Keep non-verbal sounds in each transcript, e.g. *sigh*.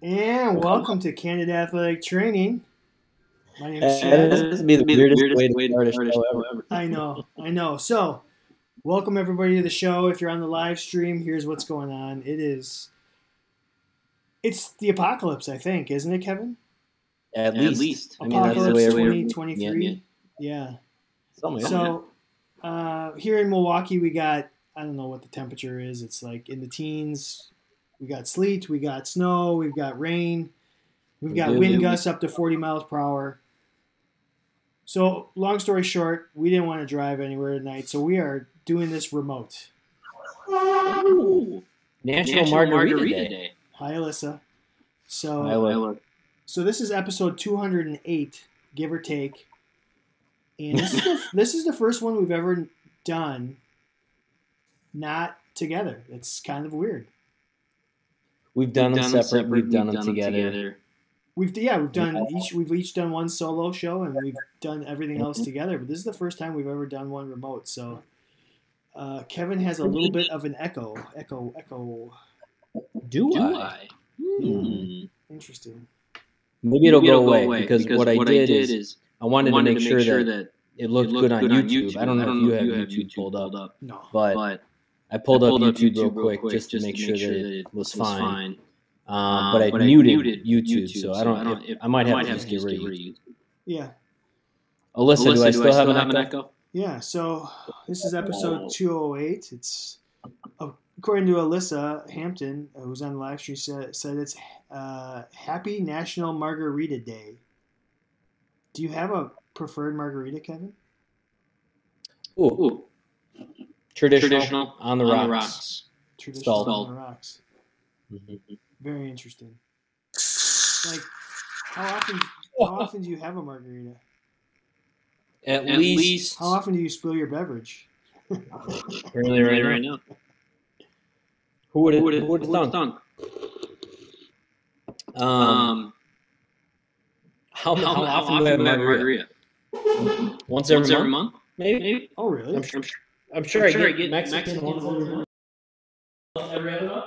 And welcome to Candid Athletic Training. My name is Chad. this is be the weirdest, way to start a show ever. I know, I know. So, welcome everybody to the show. If you're on the live stream, here's what's going on. It is, it's the apocalypse, I think, isn't it, Kevin? At At least. least. I mean, that's the Apocalypse way 2023. Yeah. Something like that. So, uh, here in Milwaukee, we got I don't know what the temperature is. It's like in the teens. We got sleet, we got snow, we've got rain, we've got Yeah, wind gusts up to 40 miles per hour. So, long story short, we didn't want to drive anywhere tonight, so we are doing this remote. Ooh, National, Margarita, Day. Day. Hi, Alyssa. So, I love- so this is episode 208, give or take, and this is the, *laughs* this is the first one we've ever done not together. It's kind of weird. We've done We've them separate. We've done them together. We've yeah we've done Yeah. each we've each done one solo show and we've done everything else Mhm. together. But this is the first time we've ever done one remote. So uh, Kevin has a little bit of an echo, echo, echo. Do, Do I? I? Hmm. Interesting. Maybe it'll Maybe go away, because, what, I did, is, I wanted, wanted to make, sure, that, it looked, good, on, YouTube. I don't know if you have YouTube, pulled up, No. but, but I pulled, I pulled up YouTube, real quick just to make sure that it was fine. Um, Um, but I but I muted, muted YouTube, so I don't. if- I might have to just get rid of YouTube. Yeah. Alyssa, do I still have an echo? Yeah. So this is episode Oh. 208. It's uh, according to Alyssa Hampton, uh, who's on the live stream, said, said it's uh, Happy National Margarita Day. Do you have a preferred margarita, Kevin? Ooh, Ooh, traditional, traditional on the on rocks. the rocks. Traditional Salt. on the rocks. Mhm. Very interesting. Like, how often? *laughs* How often do you have a margarita? At, At least, least How often do you spill your beverage? *laughs* really right, right, now. now. Who would have would who would have thunk? thunk? Um, Um, how, how, how, how often do we have margarita? margarita? Once every Once month, every month? maybe. Maybe. Oh, really? I'm sure. I'm sure. I'm sure, I'm I, get I get Mexican, Mexican once every month. Every other month?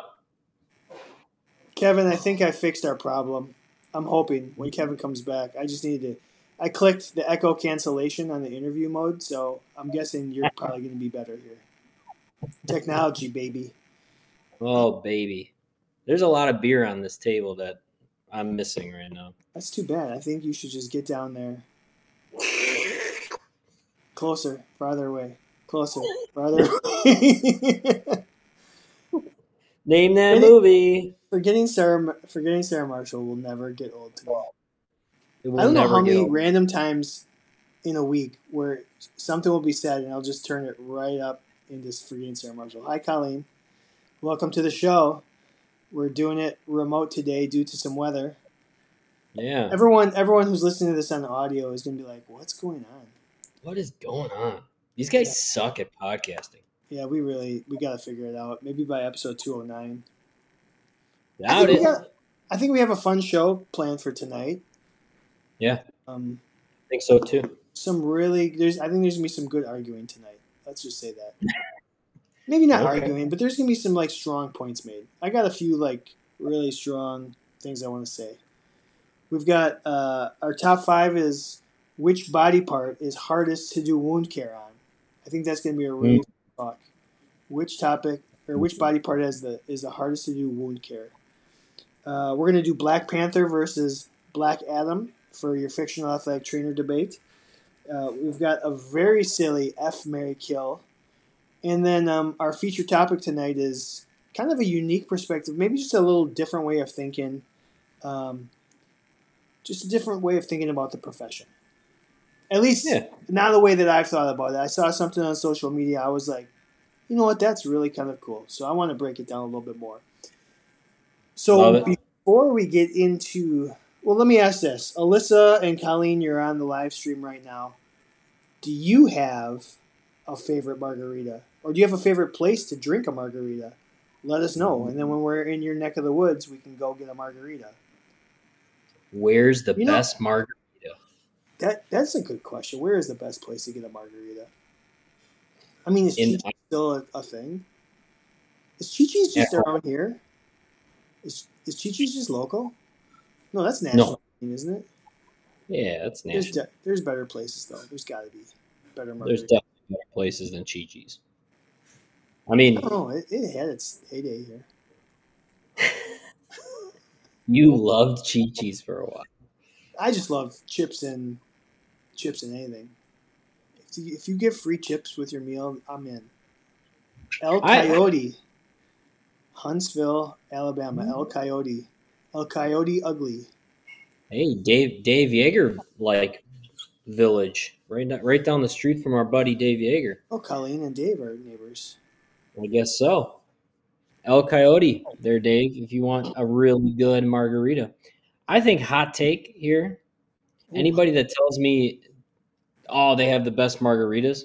Kevin, I think I fixed our problem. I'm hoping when Kevin comes back. I just needed to. I clicked the echo cancellation on the interview mode, so I'm guessing you're probably going to be better here. Technology, baby. Oh baby, there's a lot of beer on this table that I'm missing right now. That's too bad. I think you should just get down there. Closer, farther away. Closer, *laughs* farther away. *laughs* Name that Maybe- movie. forgetting Sarah, forgetting Sarah Marshall will never get old to me. It will I don't know how many old. random times in a week where something will be said and I'll just turn it right up into this forgetting Sarah Marshall. Hi, Colleen. Welcome to the show. We're doing it remote today due to some weather. Yeah. Everyone, everyone who's listening to this on the audio is going to be like, "What's going on?" What is going on? These guys suck at podcasting. Yeah, we really we got to figure it out. Maybe by episode two hundred nine. I think, we it. got, I think we have a fun show planned for tonight. Yeah. Um, I think so too. some really there's I think there's gonna be some good arguing tonight. Let's just say that. *laughs* Maybe not Okay. arguing, but there's gonna be some like strong points made. I got a few like really strong things I want to say. We've got uh, our top five is which body part is hardest to do wound care on. I think that's gonna be a really fun talk. Which topic or which body part has the is the hardest to do wound care? Uh, we're gonna do Black Panther versus Black Adam for your fictional athletic trainer debate. Uh, we've got a very silly F Mary Kill. And then um, our feature topic tonight is kind of a unique perspective, maybe just a little different way of thinking. Um, just a different way of thinking about the profession. At least, Yeah. not the way that I've thought about it. I saw something on social media. I was like, you know what? That's really kind of cool. So I want to break it down a little bit more. So before we get into well, let me ask this. Alyssa and Colleen, you're on the live stream right now. Do you have a favorite margarita? Or do you have a favorite place to drink a margarita? Let us know. And then when we're in your neck of the woods, we can go get a margarita. Where's the You know- best margarita? That that's a good question. Where is the best place to get a margarita? I mean, is In- Chi still a, a thing? Is Chi Chi's just Yeah. around here? Is is Chi Chi's just local? No, that's national, No. isn't it? Yeah, that's There's national. de- there's better places though. There's got to be better margaritas. There's definitely better places than Chi Chi's. I mean, Oh, it, it had its heyday here. *laughs* you loved Chi Chi's for a while. I just love chips and chips and anything. If you, if you get free chips with your meal, I'm in. El I- Coyote, Huntsville, Alabama. El Coyote, El Coyote Ugly. Hey, Dave Dave Yeager like village right down, right down the street from our buddy Dave Yeager. Oh, Colleen and Dave are neighbors. I guess so. El Coyote, there, Dave. If you want a really good margarita, I think hot take here. Anybody that tells me, oh, they have the best margaritas,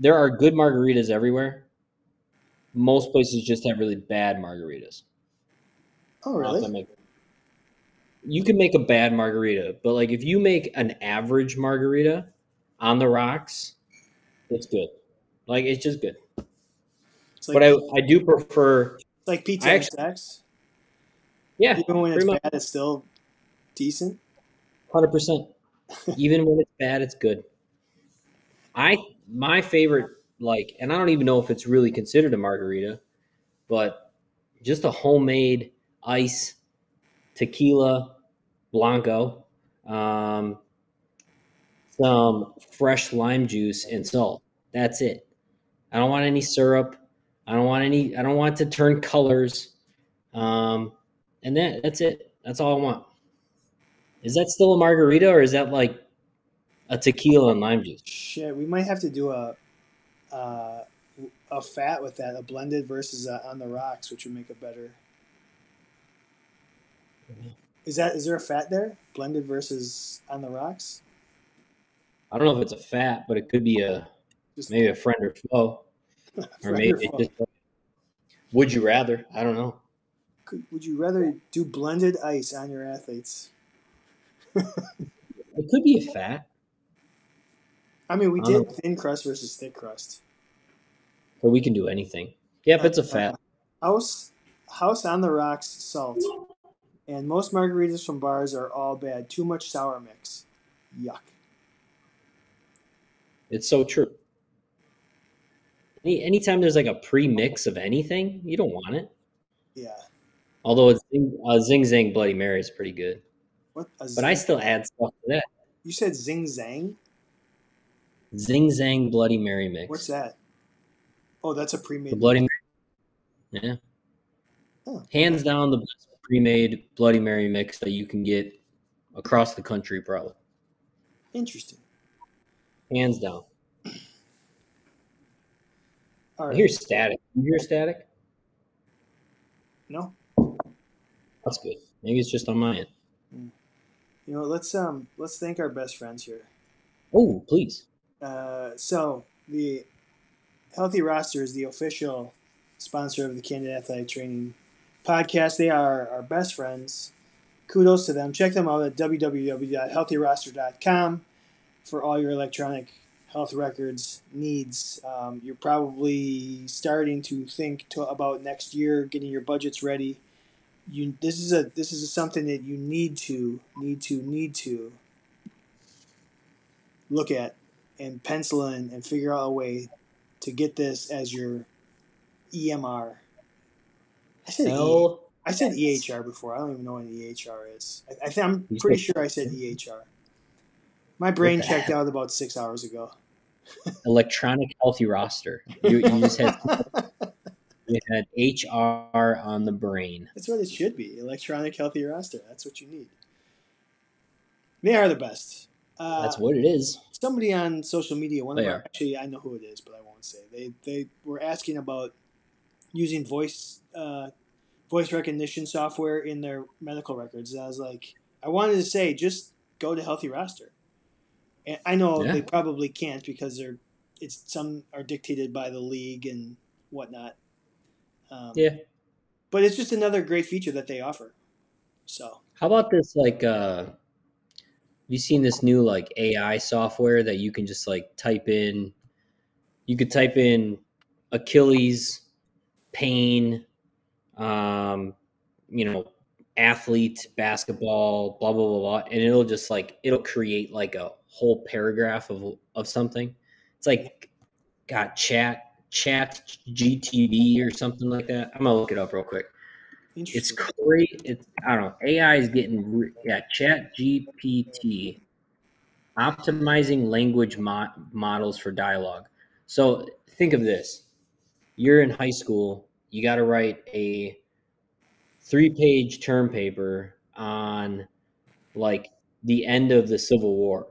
there are good margaritas everywhere. Most places just have really bad margaritas. Oh, really? You can make a bad margarita, but like if you make an average margarita on the rocks, it's good. Like it's just good. It's like, But I, I do prefer, like pizza I and actually- stacks. yeah, Even when it's pretty much. bad, it's still decent. hundred percent. Even when it's bad, it's good. I my favorite like, and I don't even know if it's really considered a margarita, but just a homemade ice tequila blanco, um, some fresh lime juice and salt. That's it. I don't want any syrup. I don't want any. I don't want to turn colors. Um, and that that's it. That's all I want. Is that still a margarita or is that like a tequila and lime juice? Shit, we might have to do a uh, a fat with that, a blended versus a on the rocks, which would make it better. Is that is there a fat there? Blended versus on the rocks? I don't know if it's a fat, but it could be a Just maybe a friend or foe, *laughs* or maybe or just. Would you rather? I don't know. Could, would you rather do blended ice on your athletes? It could be a fat, I mean, we did thin crust versus thick crust. but we can do anything. Yep, it's a fat. House House on the Rocks salt. And most margaritas from bars are all bad. Too much sour mix. Yuck. It's so true. Any anytime there's like a pre-mix of anything, you don't want it. Yeah. Although it's uh, Zing Zang Bloody Mary is pretty good, What? But I still add stuff to that. You said zing zang. Zing Zang Bloody Mary mix. What's that? Oh, that's a The pre-made. Bloody Mary. Yeah. Huh. Hands down, the best pre-made Bloody Mary mix that you can get across the country, probably. Interesting. Hands down. *clears throat* All I hear static. You hear static? no. That's good. Maybe it's just on my end. You know, let's um let's thank our best friends here. Oh, please. Uh, so the Healthy Roster is the official sponsor of the Candid Athletic Training podcast. They are our best friends. Kudos to them. Check them out at www.healthyroster.com for all your electronic health records needs. Um, you're probably starting to think to, about next year, getting your budgets ready. You this is a this is something that you need to need to need to look at and pencil in and figure out a way to get this as your EMR. I said, e, Hell, I said EHR before. I don't even know what an EHR is. I, I think I'm pretty sure I said EHR. My brain checked out about six hours ago. *laughs* electronic healthy roster. You, you just had *laughs* you had HR on the brain. That's what it should be. Electronic healthy roster. That's what you need. They are the best. Uh, That's what it is. somebody on social media, one of They our, are. actually I know who it is, but I won't say. They they were asking about using voice uh, voice recognition software in their medical records. And I was like, I wanted to say just go to Healthy Roster. And I know Yeah. they probably can't because they're it's some are dictated by the league and whatnot. Um, Yeah. but it's just another great feature that they offer. So How about this? Like, uh, you seen this new like AI software that you can just like type in? You could type in Achilles pain, um, you know, athlete, basketball, blah blah blah blah, and it'll just like it'll create like a whole paragraph of of something. It's like got chat chat GTV or something like that. I'm gonna look it up real quick. It's great. It's I don't know. AI is getting re- yeah. Chat GPT optimizing language mo- models for dialogue. So think of this: you're in high school. You got to write a three-page term paper on like the end of the Civil War.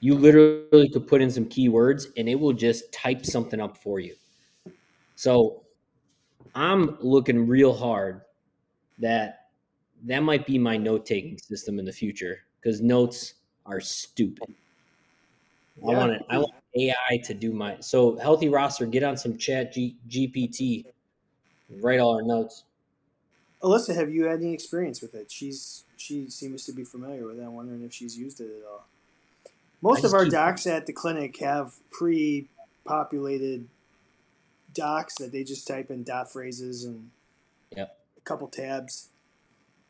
You literally could put in some keywords, and it will just type something up for you. So I'm looking real hard that that might be my note taking system in the future because notes are stupid. I want it. I want AI to do my so healthy roster. Get on some Chat G, GPT. Write all our notes. Alyssa, have you had any experience with it? She's she seems to be familiar with it. I'm wondering if she's used it at all. Most of our keep- docs at the clinic have pre-populated docs that they just type in dot phrases and Yep. a couple tabs.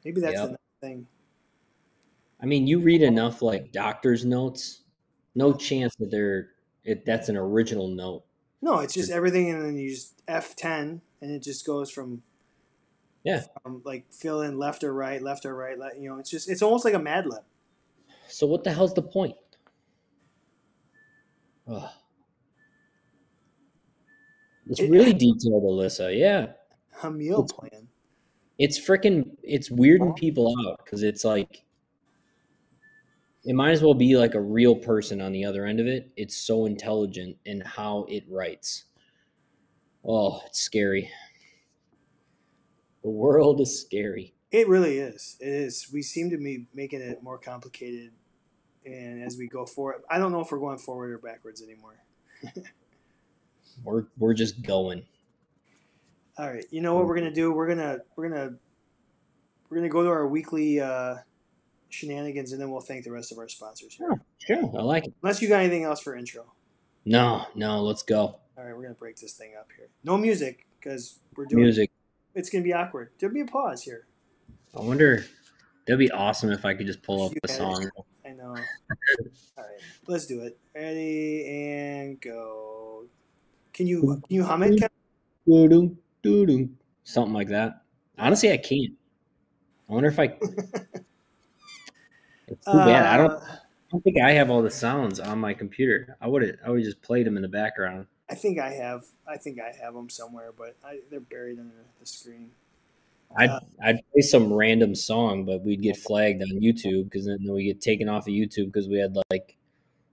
Maybe that's Yep. the thing. I mean, you read enough like doctor's notes. No chance that they're it, that's an original note. No, it's just everything, and then you just F10, and it just goes from Yeah. from, like fill in left or right, left or right. le- You know, it's just it's almost like a Mad Lib. So what the hell's the point? Ugh. It's really detailed, Alyssa. Yeah. A meal It's- plan. it's freaking it's weirding people out because it's like it might as well be like a real person on the other end of it it's so intelligent in how it writes oh it's scary the world is scary It really is. It is. We seem to be making it more complicated, and as we go forward, I don't know if we're going forward or backwards anymore. *laughs* we're we're just going All right, you know what we're gonna do? We're gonna we're gonna we're gonna go to our weekly uh, shenanigans, and then we'll thank the rest of our sponsors. sure sure i like it Unless you got anything else for intro. no no let's go All right, we're gonna break this thing up here. No music because we're doing. music It's gonna be awkward. There'll be a pause here. i wonder that'd be awesome if i could just pull up You a it. song I know. All right, let's do it. Ready and go. Can you can you hum it? Kevin? Doo-doo, doo-doo. something like that honestly i can't i wonder if i *laughs* it's too bad i don't Uh, I don't think I have all the sounds on my computer. I would have I would just played them in the background. I think I have. I think I have them somewhere, but I, they're buried under the screen. I'd Uh, I'd play some random song, but we'd get flagged on YouTube because then we get taken off of YouTube because we had like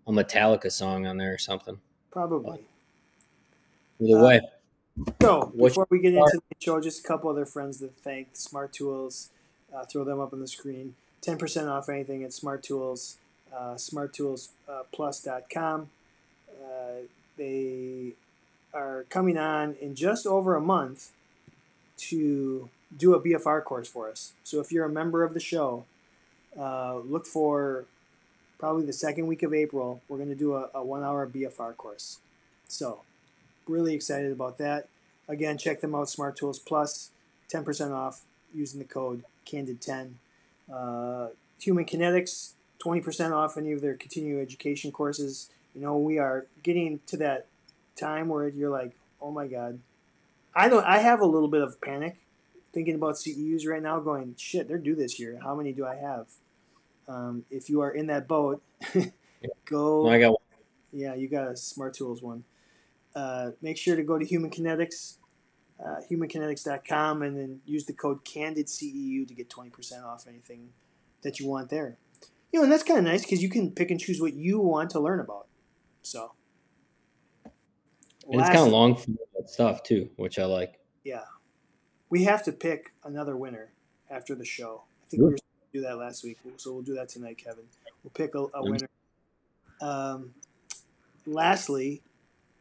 a Metallica song on there or something. Probably. Either Uh, way, So What- before we get into the show, just a couple other friends to thank. Smart Tools, uh, throw them up on the screen. Ten percent off anything at Smart Tools, uh, SmartToolsPlus.com. Uh, they are coming on in just over a month to do a BFR course for us. So if you're a member of the show, uh, look for probably the second week of April. We're going to do a, a one-hour BFR course. So really excited about that. Again, check them out, Smart Tools Plus, 10% off using the code CANDID10. Uh, Human Kinetics, 20% off any of their continuing education courses. You know, we are getting to that time where you're like, oh my God. I don't. I have a little bit of panic thinking about CEUs right now, going, shit, they're due this year. How many do I have? Um, if you are in that boat, *laughs* go. I got Yeah, you got a Smart Tools one. Uh, make sure to go to Human Kinetics, uh, humankinetics.com, and then use the code CANDIDCEU to get 20% off anything that you want there. You know, and that's kind of nice because you can pick and choose what you want to learn about. So, and it's kind of long stuff too, which I like. Yeah. We have to pick another winner after the show. I think Sure. we were supposed to do that last week, so we'll do that tonight, Kevin. We'll pick a, a winner. Um, lastly,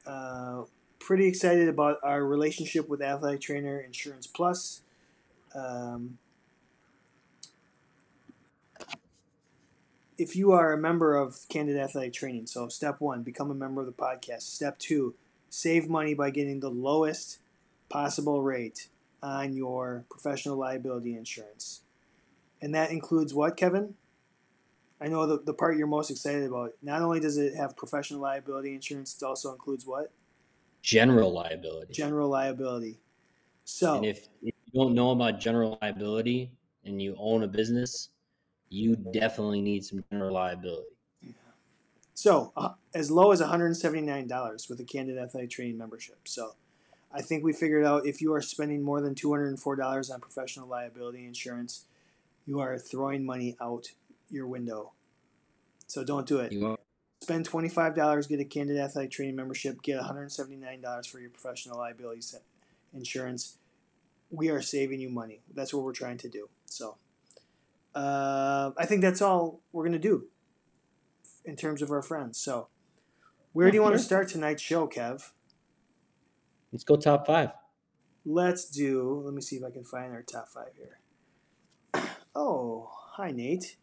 uh, pretty excited about our relationship with Athletic Trainer Insurance Plus. Um, if you are a member of Candid Athletic Training, so step one, become a member of the podcast. Step two, save money by getting the lowest possible rate on your professional liability insurance. And that includes what, Kevin? I know the, the part you're most excited about. Not only does it have professional liability insurance, it also includes what? General liability. General liability. So, And if, if you don't know about general liability and you own a business, you definitely need some general liability. Yeah. so uh, as low as $179 with a Candid Athletic Training membership. So, I think we figured out if you are spending more than $204 on professional liability insurance, you are throwing money out your window. So don't do it. You want, Spend $25, get a Candid Athletic Training membership, get $179 for your professional liability se- insurance. We are saving you money. That's what we're trying to do. So uh, I think that's all we're going to do in terms of our friends. So where do you want to start tonight's show, Kev? let's go top five. Let's do, let me see if I can find our top five here. *clears throat* Oh, hi, Nate.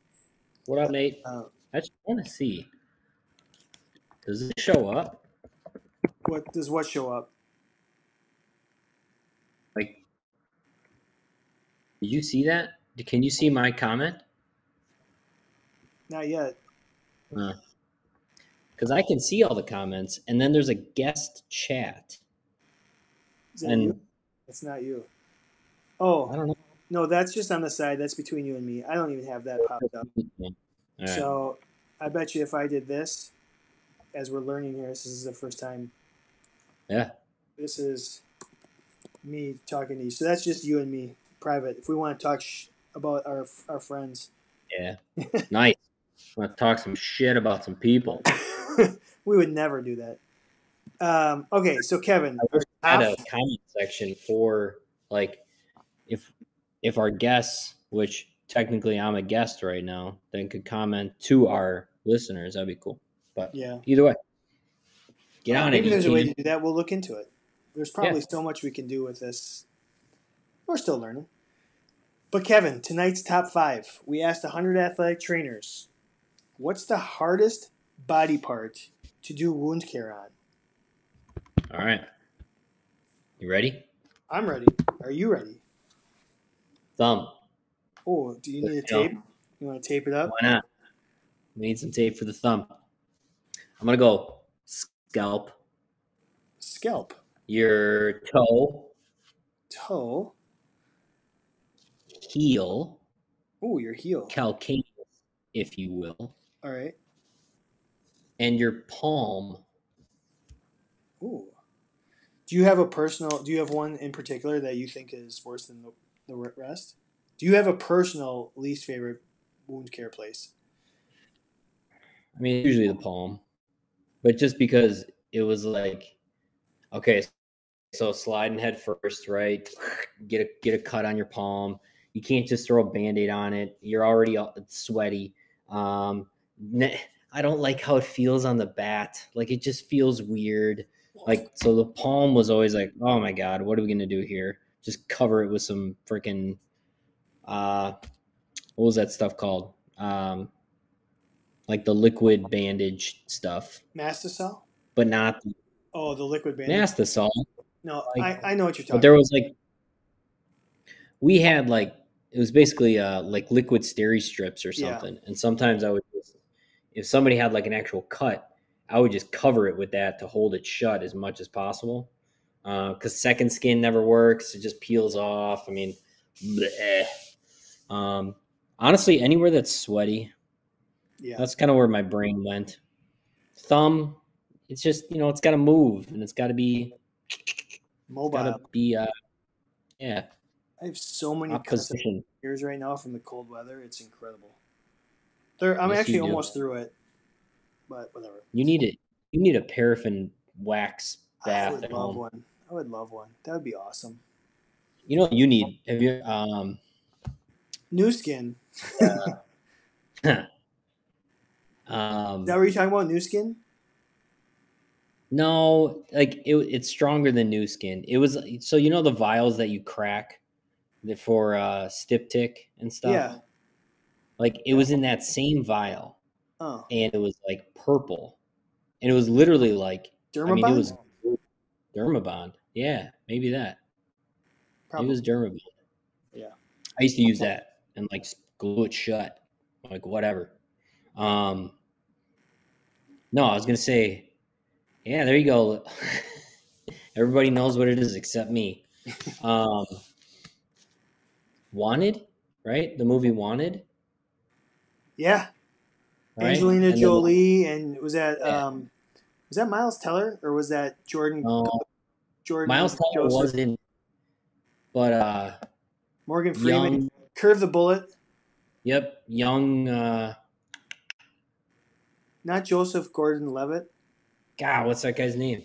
What up, Nate? Uh, I just want to see. Does this show up? what does what show up? Like, did you see that? Can you see my comment? Not yet. Because I can see all the comments, and then there's a guest chat. Is that And- you? That's not you. Oh, I don't know. No, that's just on the side. That's between you and me. I don't even have that popped up. Right. So I bet you if I did this, as we're learning here, this is the first time. yeah. This is me talking to you. So that's just you and me, private. If we want to talk sh- about our our friends, Yeah. *laughs* nice. Want to talk some shit about some people. *laughs* we would never do that. Um, okay, so Kevin, I had a comment section for like if if our guests, which technically I'm a guest right now, then could comment to our listeners. That'd be cool. But yeah, either way, get on it. Maybe there's a way to do that. We'll look into it. There's probably so much we can do with this. We're still learning. But Kevin, tonight's top five. We asked 100 athletic trainers, what's the hardest body part to do wound care on? All right. You ready? I'm ready. Are you ready? Thumb. Oh, do you need a tape? You want to tape it up? Why not? We need some tape for the thumb. I'm gonna go scalp, Scalp, your toe, toe. heel, Oh, your heel. calcaneus, if you will, All right. and your palm. Ooh. Do you have a personal? Do you have one in particular that you think is worse than the, the rest? Do you have a personal least favorite wound care place? I mean, usually the palm, but just because it was like, okay, so sliding head first, right? *laughs* Get a get a cut on your palm. You can't just throw a band-aid on it. You're already sweaty. Um, I don't like how it feels on the bat. Like it just feels weird. Like so, the palm was always like, oh my god, what are we gonna do here? Just cover it with some freaking, uh, what was that stuff called? Um, like the liquid bandage stuff, Mastisol? but not the Oh, the liquid bandage. Nastasol. no, like- I, I know what you're talking. But there was like, we had like it was basically uh like liquid steri strips or Yeah. something, and sometimes I would just, if somebody had like an actual cut, I would just cover it with that to hold it shut as much as possible. Because second skin never works; it just peels off. I mean, um, honestly, anywhere that's sweaty, yeah. that's kind of where my brain went. Thumb, it's just you know it's got to move and it's got to be Mobile. got to be uh yeah I have so many cuts of opposition. ears right now from the cold weather. It's incredible. They're, I'm Yes, actually almost through it, but whatever. You need it. You need a paraffin wax I bath would at love home. one. I would love one. That would be awesome. You know what you need? Have you um New skin. *laughs* um Is that what you're talking about? New skin? no like it, it's stronger than new skin. It was so you know the vials that you crack for uh styptic and stuff. Yeah. Like it was in that same vial Oh, and it was like purple. And it was literally like I Dermabond. mean it was Dermabond. Yeah, maybe that. Probably. It was Dermabond. Yeah. I used to use that and like glue it shut, like whatever. Um, no, I was gonna say, yeah, there you go. *laughs* Everybody knows what it is except me. Um, Wanted, right? The movie Wanted, yeah. right? Angelina And then- Jolie and was that Yeah. um was that Miles Teller or was that Jordan No, Jordan Miles Teller was in, but uh, Morgan Freeman young, curve the bullet yep, young. uh not Joseph Gordon Levitt God, what's that guy's name?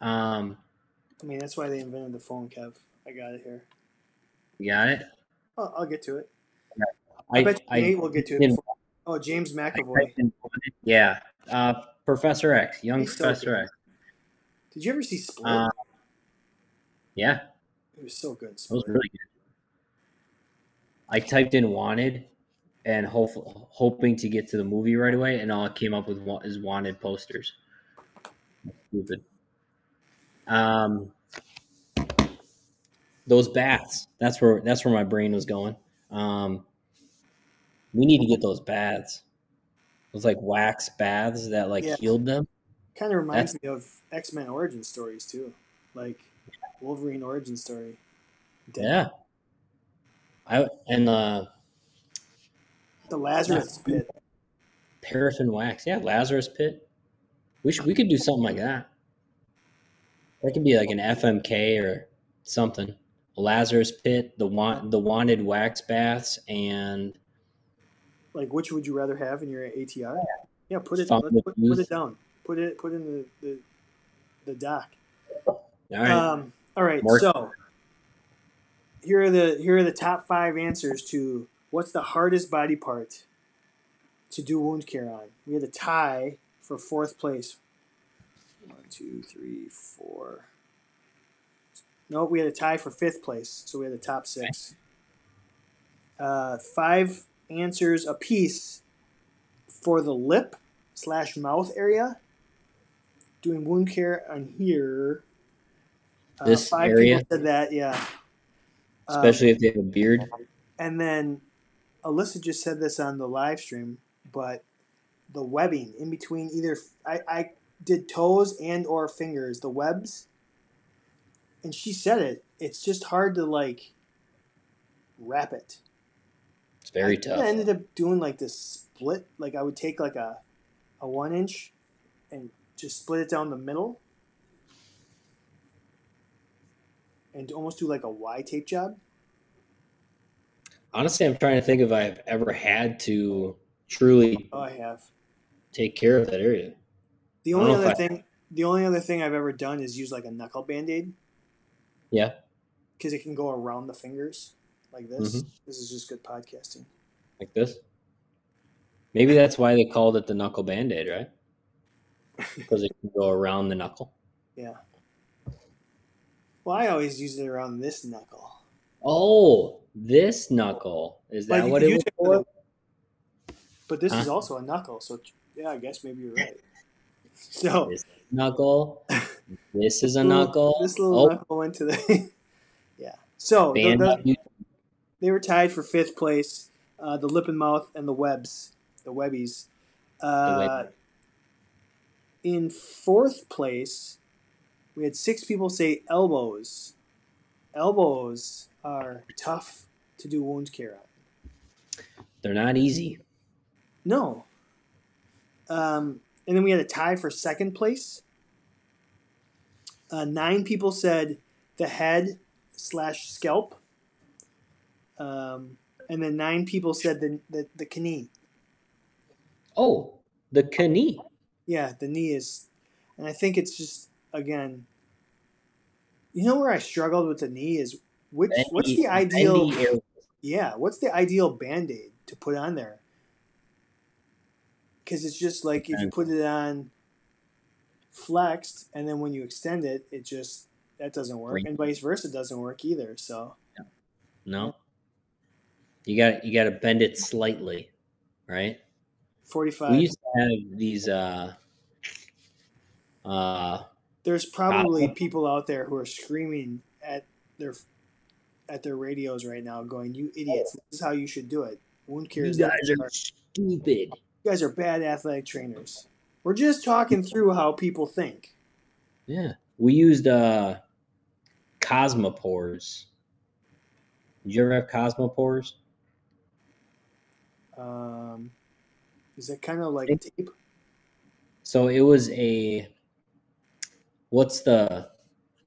Um, I mean that's why they invented the phone Kev I got it here you got it. oh, I'll get to it I, I, bet you I Nate will get to it oh James McAvoy in Yeah, uh, Professor X, young He's Professor. X. did you ever see Split Uh, yeah, it was so good That was really good. I typed in wanted and hope, hoping to get to the movie right away, and all it came up with is wanted posters. Stupid. Um, those baths. That's where that's where my brain was going. Um, we need to get those baths. Those like wax baths that like Yeah. healed them. Kind of reminds me of X-Men origin stories too like Wolverine origin story Yeah. I and uh the Lazarus pit paraffin wax. Yeah, Lazarus Pit. We should we could do something like that. That could be like an FMK or something. Lazarus Pit, the want the wanted wax baths, and Like, which would you rather have in your ATI? Yeah, put it put, put it down. Put it put in the the, the dock. all right, Um, all right. Mark- So here are the here are the top five answers to what's the hardest body part to do wound care on. We had a tie for fourth place. One, two, three, four. No, we had a tie for fifth place, so we had the top six. Uh, five answers apiece for the lip slash mouth area. Doing wound care on here. Uh, This five area? people said that, yeah. Um, especially if they have a beard. and then Alyssa just said this on the live stream, but the webbing in between either I, I did toes and or fingers, the webs, and she said it. It's just hard to like wrap it. It's very I tough. I ended up doing like this split. Like I would take like a a one inch and just split it down the middle. And almost do like a Y tape job. Honestly, I'm trying to think if I've ever had to truly Oh, I have. take care of that area. The only other I- thing, the only other thing I've ever done is use like a knuckle band aid Yeah, because it can go around the fingers like this. Mhm. This is just good podcasting. like this. Maybe that's why they called it the knuckle band-aid, right? Because it can go around the knuckle. Yeah. Well, I always use it around this knuckle. Oh, this knuckle. Is that what it was it for for? But this is also a knuckle, so yeah, I guess maybe you're right. *laughs* So This knuckle. This is a knuckle. This little oh, knuckle went to the. *laughs* yeah. So the, the, they were tied for fifth place. Uh, the lip and mouth and the webs, the webbies. Uh, in fourth place, we had six people say elbows. Elbows are tough to do wound care on. They're not easy. No. Um, and then we had a tie for second place. Uh, nine people said the head slash scalp. Um, and then nine people said the, the, the knee. Oh, the knee. Yeah, the knee is. And I think it's just, again, you know where I struggled with the knee is which, what's the ideal. Yeah, what's the ideal band aid to put on there? Because it's just like if you put it on flexed and then when you extend it, it just that doesn't work, and vice versa doesn't work either. So No. You got you got to bend it slightly, right? Forty five. We used to have these. uh uh There's probably Wow. people out there who are screaming at their at their radios right now, going, "You idiots! This is how you should do it." Wound care You is guys are stupid. you guys are bad athletic trainers. We're just talking through how people think. Yeah. We used uh Cosmopors. Did you ever have Cosmopors? Um, is that kind of like tape? So it was a what's the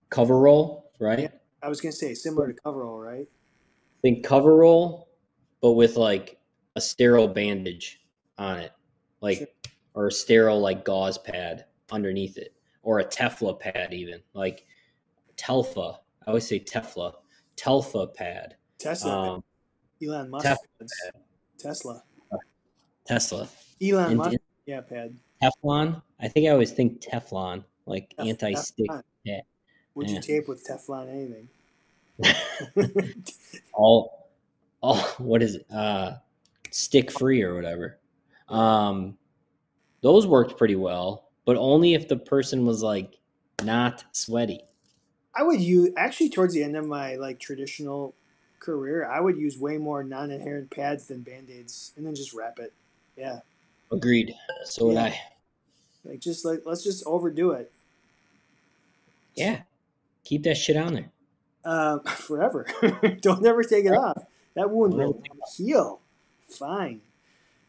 cover roll, right? Yeah. I was gonna say similar to cover roll, right? I think cover roll, but with like a sterile bandage on it, like Sure. or a sterile like gauze pad underneath it, or a Tefla pad even like Telfa. I always say Tefla, Telfa pad. Tesla, Um, Elon Musk. Tesla, Tesla, Elon And- Musk, yeah, pad. Teflon. I think I always think Teflon, like Tef- anti-stick. Teflon. Yeah. Would Yeah. you tape with Teflon anything? *laughs* all all what is it uh stick free or whatever um those worked pretty well but only if the person was like not sweaty I would use actually towards the end of my like traditional career, I would use way more non-adherent pads than band-aids, and then just wrap it. Yeah, agreed. So would i. Like just like let's just overdo it. Yeah. Keep that shit on there. Um, *laughs* forever. *laughs* Don't ever take it off. That wound will heal. Fine.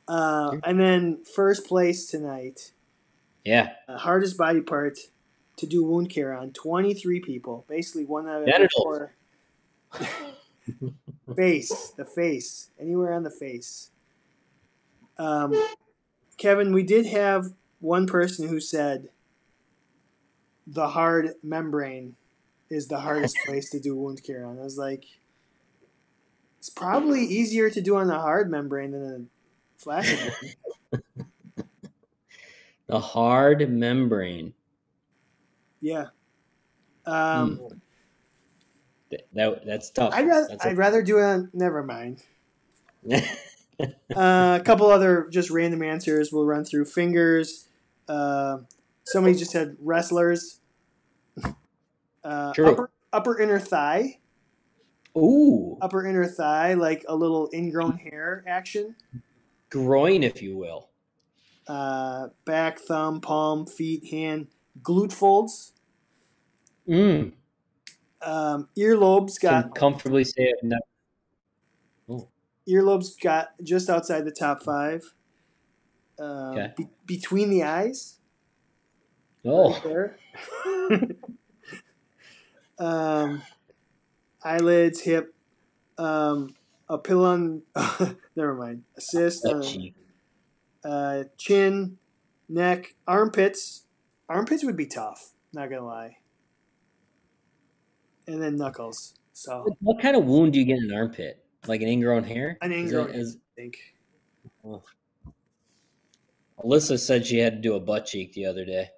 Uh, and then first place tonight, yeah. Uh, hardest body part to do wound care on. 23 people, basically one out of every four. *laughs* face, the face, anywhere on the face. Um, Kevin, we did have one person who said the hard membrane is the hardest *laughs* place to do wound care on. I was like, it's probably easier to do on the hard membrane than a flaccid one. *laughs* the hard membrane Yeah. Um, Th- that that's tough I'd rather That's a- I'd rather do it. On, never mind. *laughs* Uh, a couple other just random answers we'll run through. Fingers. Uh, somebody just said wrestlers. Uh, True. upper upper inner thigh. ooh Upper inner thigh, like a little ingrown hair action. groin if you will Uh, back, thumb, palm, feet, hand, glute folds. mm. Um, earlobes can got comfortably say i've never earlobes got just outside the top five. Um, Okay. be- between the eyes. oh right there. *laughs* um, eyelids, hip, um, a pilon. *laughs* never mind. Assist. Um, cheek. uh, chin, neck, armpits. Armpits would be tough. Not gonna lie. And then knuckles. So What kind of wound do you get in an armpit? Like an ingrown hair? An Is ingrown it- is- I think. Alyssa said she had to do a butt cheek the other day.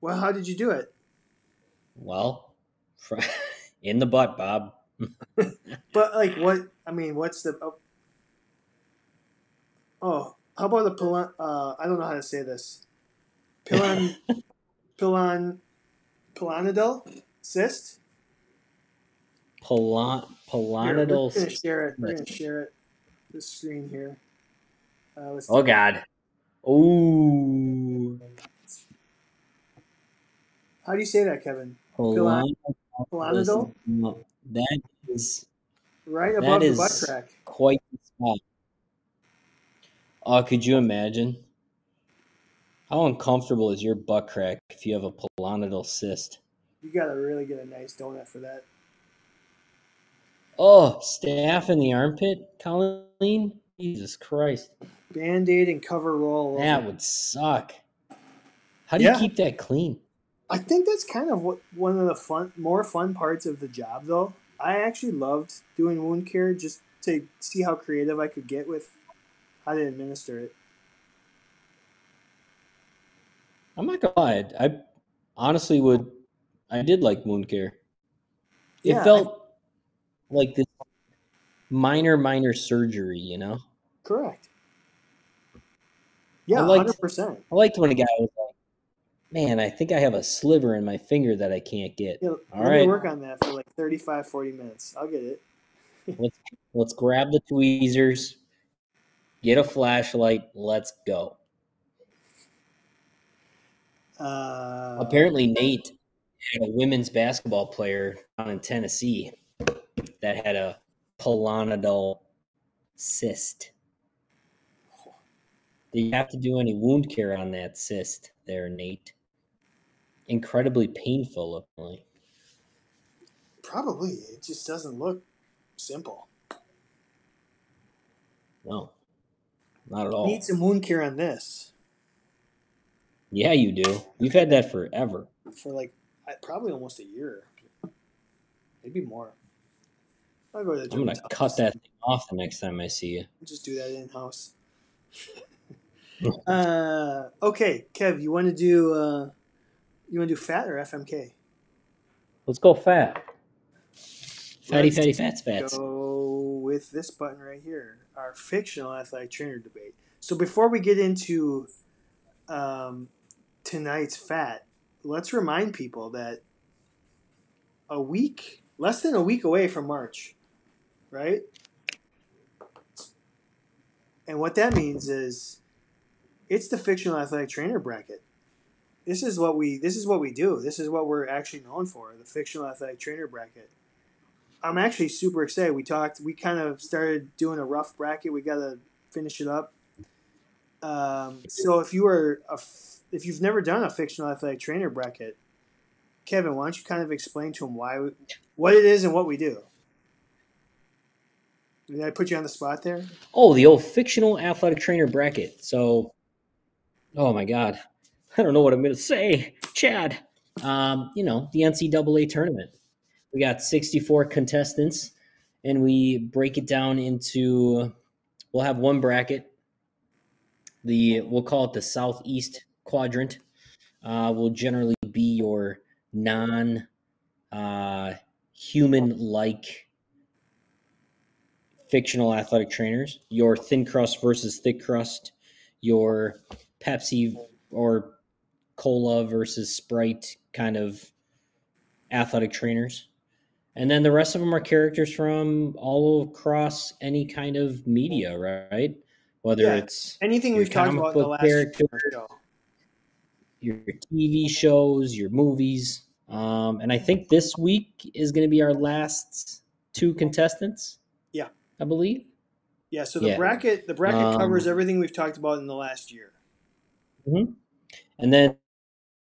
Well, how did you do it? Well, *laughs* in the butt, Bob. *laughs* But like, what? I mean, what's the? Oh, oh how about the pilon? Uh, I don't know how to say this. Pilon, pilon, pilonidal cyst. Pilon, Here, pilonidal. We're gonna share it. We're gonna share it. The screen here. Uh, Oh God. Ooh. How do you say that, Kevin? Pilonidal, No, That is right above the butt crack. quite the spot. Oh, could you imagine? How uncomfortable is your butt crack if you have a pilonidal cyst? You gotta really get a nice donut for that. Oh, staph in the armpit, Colleen? Jesus Christ. Band aid and cover roll. over. That would suck. How do Yeah. you keep that clean? I think that's kind of what one of the fun, more fun parts of the job, though. I actually loved doing wound care just to see how creative I could get with how to administer it. Oh I'm not gonna lie. I honestly would. I did like wound care. It Yeah, felt like this minor, minor surgery. You know, Correct. Yeah, I liked- hundred percent. I liked when a guy was like, "Man, I think I have a sliver in my finger that I can't get." Yeah, All me work on that for like 35, 40 minutes. I'll get it. *laughs* let's let's grab the tweezers, get a flashlight, let's go. Uh, Apparently, Nate had a women's basketball player down in Tennessee that had a pilonidal cyst. Do you have to do any wound care on that cyst there, Nate? Incredibly painful, apparently. Probably. It just doesn't look simple. No, not at all. Need some wound care on this Yeah, you do. You've had that forever. for like probably almost a year, maybe more. I'll go to the I'm gonna cut that thing off the next time I see you. Just do that in house. *laughs* uh, okay, Kev, you want to do uh, you want to do fat or FMK? Let's go fat. Fatty, fatty, fats, fats. Go with this button right here, our fictional athletic trainer debate. So before we get into um, tonight's fat, let's remind people that a week, less than a week away from March, right? And what that means is it's the fictional athletic trainer bracket. This is what we this is what we do. This is what we're actually known for, the fictional athletic trainer bracket. I'm actually super excited. We talked we kind of started doing a rough bracket. We got to finish it up. Um, so if you are if you've never done a fictional athletic trainer bracket, Kevin, why don't you kind of explain to him why we, what it is and what we do? Did I put you on the spot there? Oh, the old fictional athletic trainer bracket. So, oh my God, I don't know what I'm going to say, Chad. Um, you know, the NCAA tournament. We got 64 contestants, and we break it down into. We'll have one bracket. The we'll call it the southeast quadrant. Uh, will generally be your non uh, human like fictional athletic trainers, your thin crust versus thick crust, your Pepsi or cola versus Sprite kind of athletic trainers. And then the rest of them are characters from all across any kind of media, right? Whether Yeah. it's Anything we've talked about in the last show. your TV shows, your movies. Um, and I think this week is going to be our last two contestants. Yeah. I believe. Yeah, so the Yeah. bracket the bracket Um, covers everything we've talked about in the last year. And then,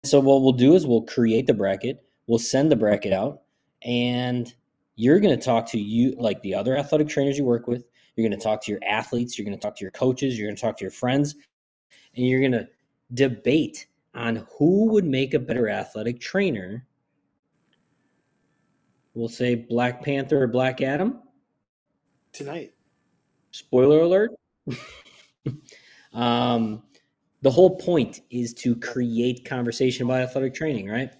so what we'll do is we'll create the bracket, we'll send the bracket out, and you're going to talk to you, like the other athletic trainers you work with. You're going to talk to your athletes, you're going to talk to your coaches, you're going to talk to your friends, and you're going to debate on who would make a better athletic trainer. We'll say Black Panther or Black Adam. Tonight. Spoiler alert. *laughs* um, the whole point is to create conversation about athletic training, right?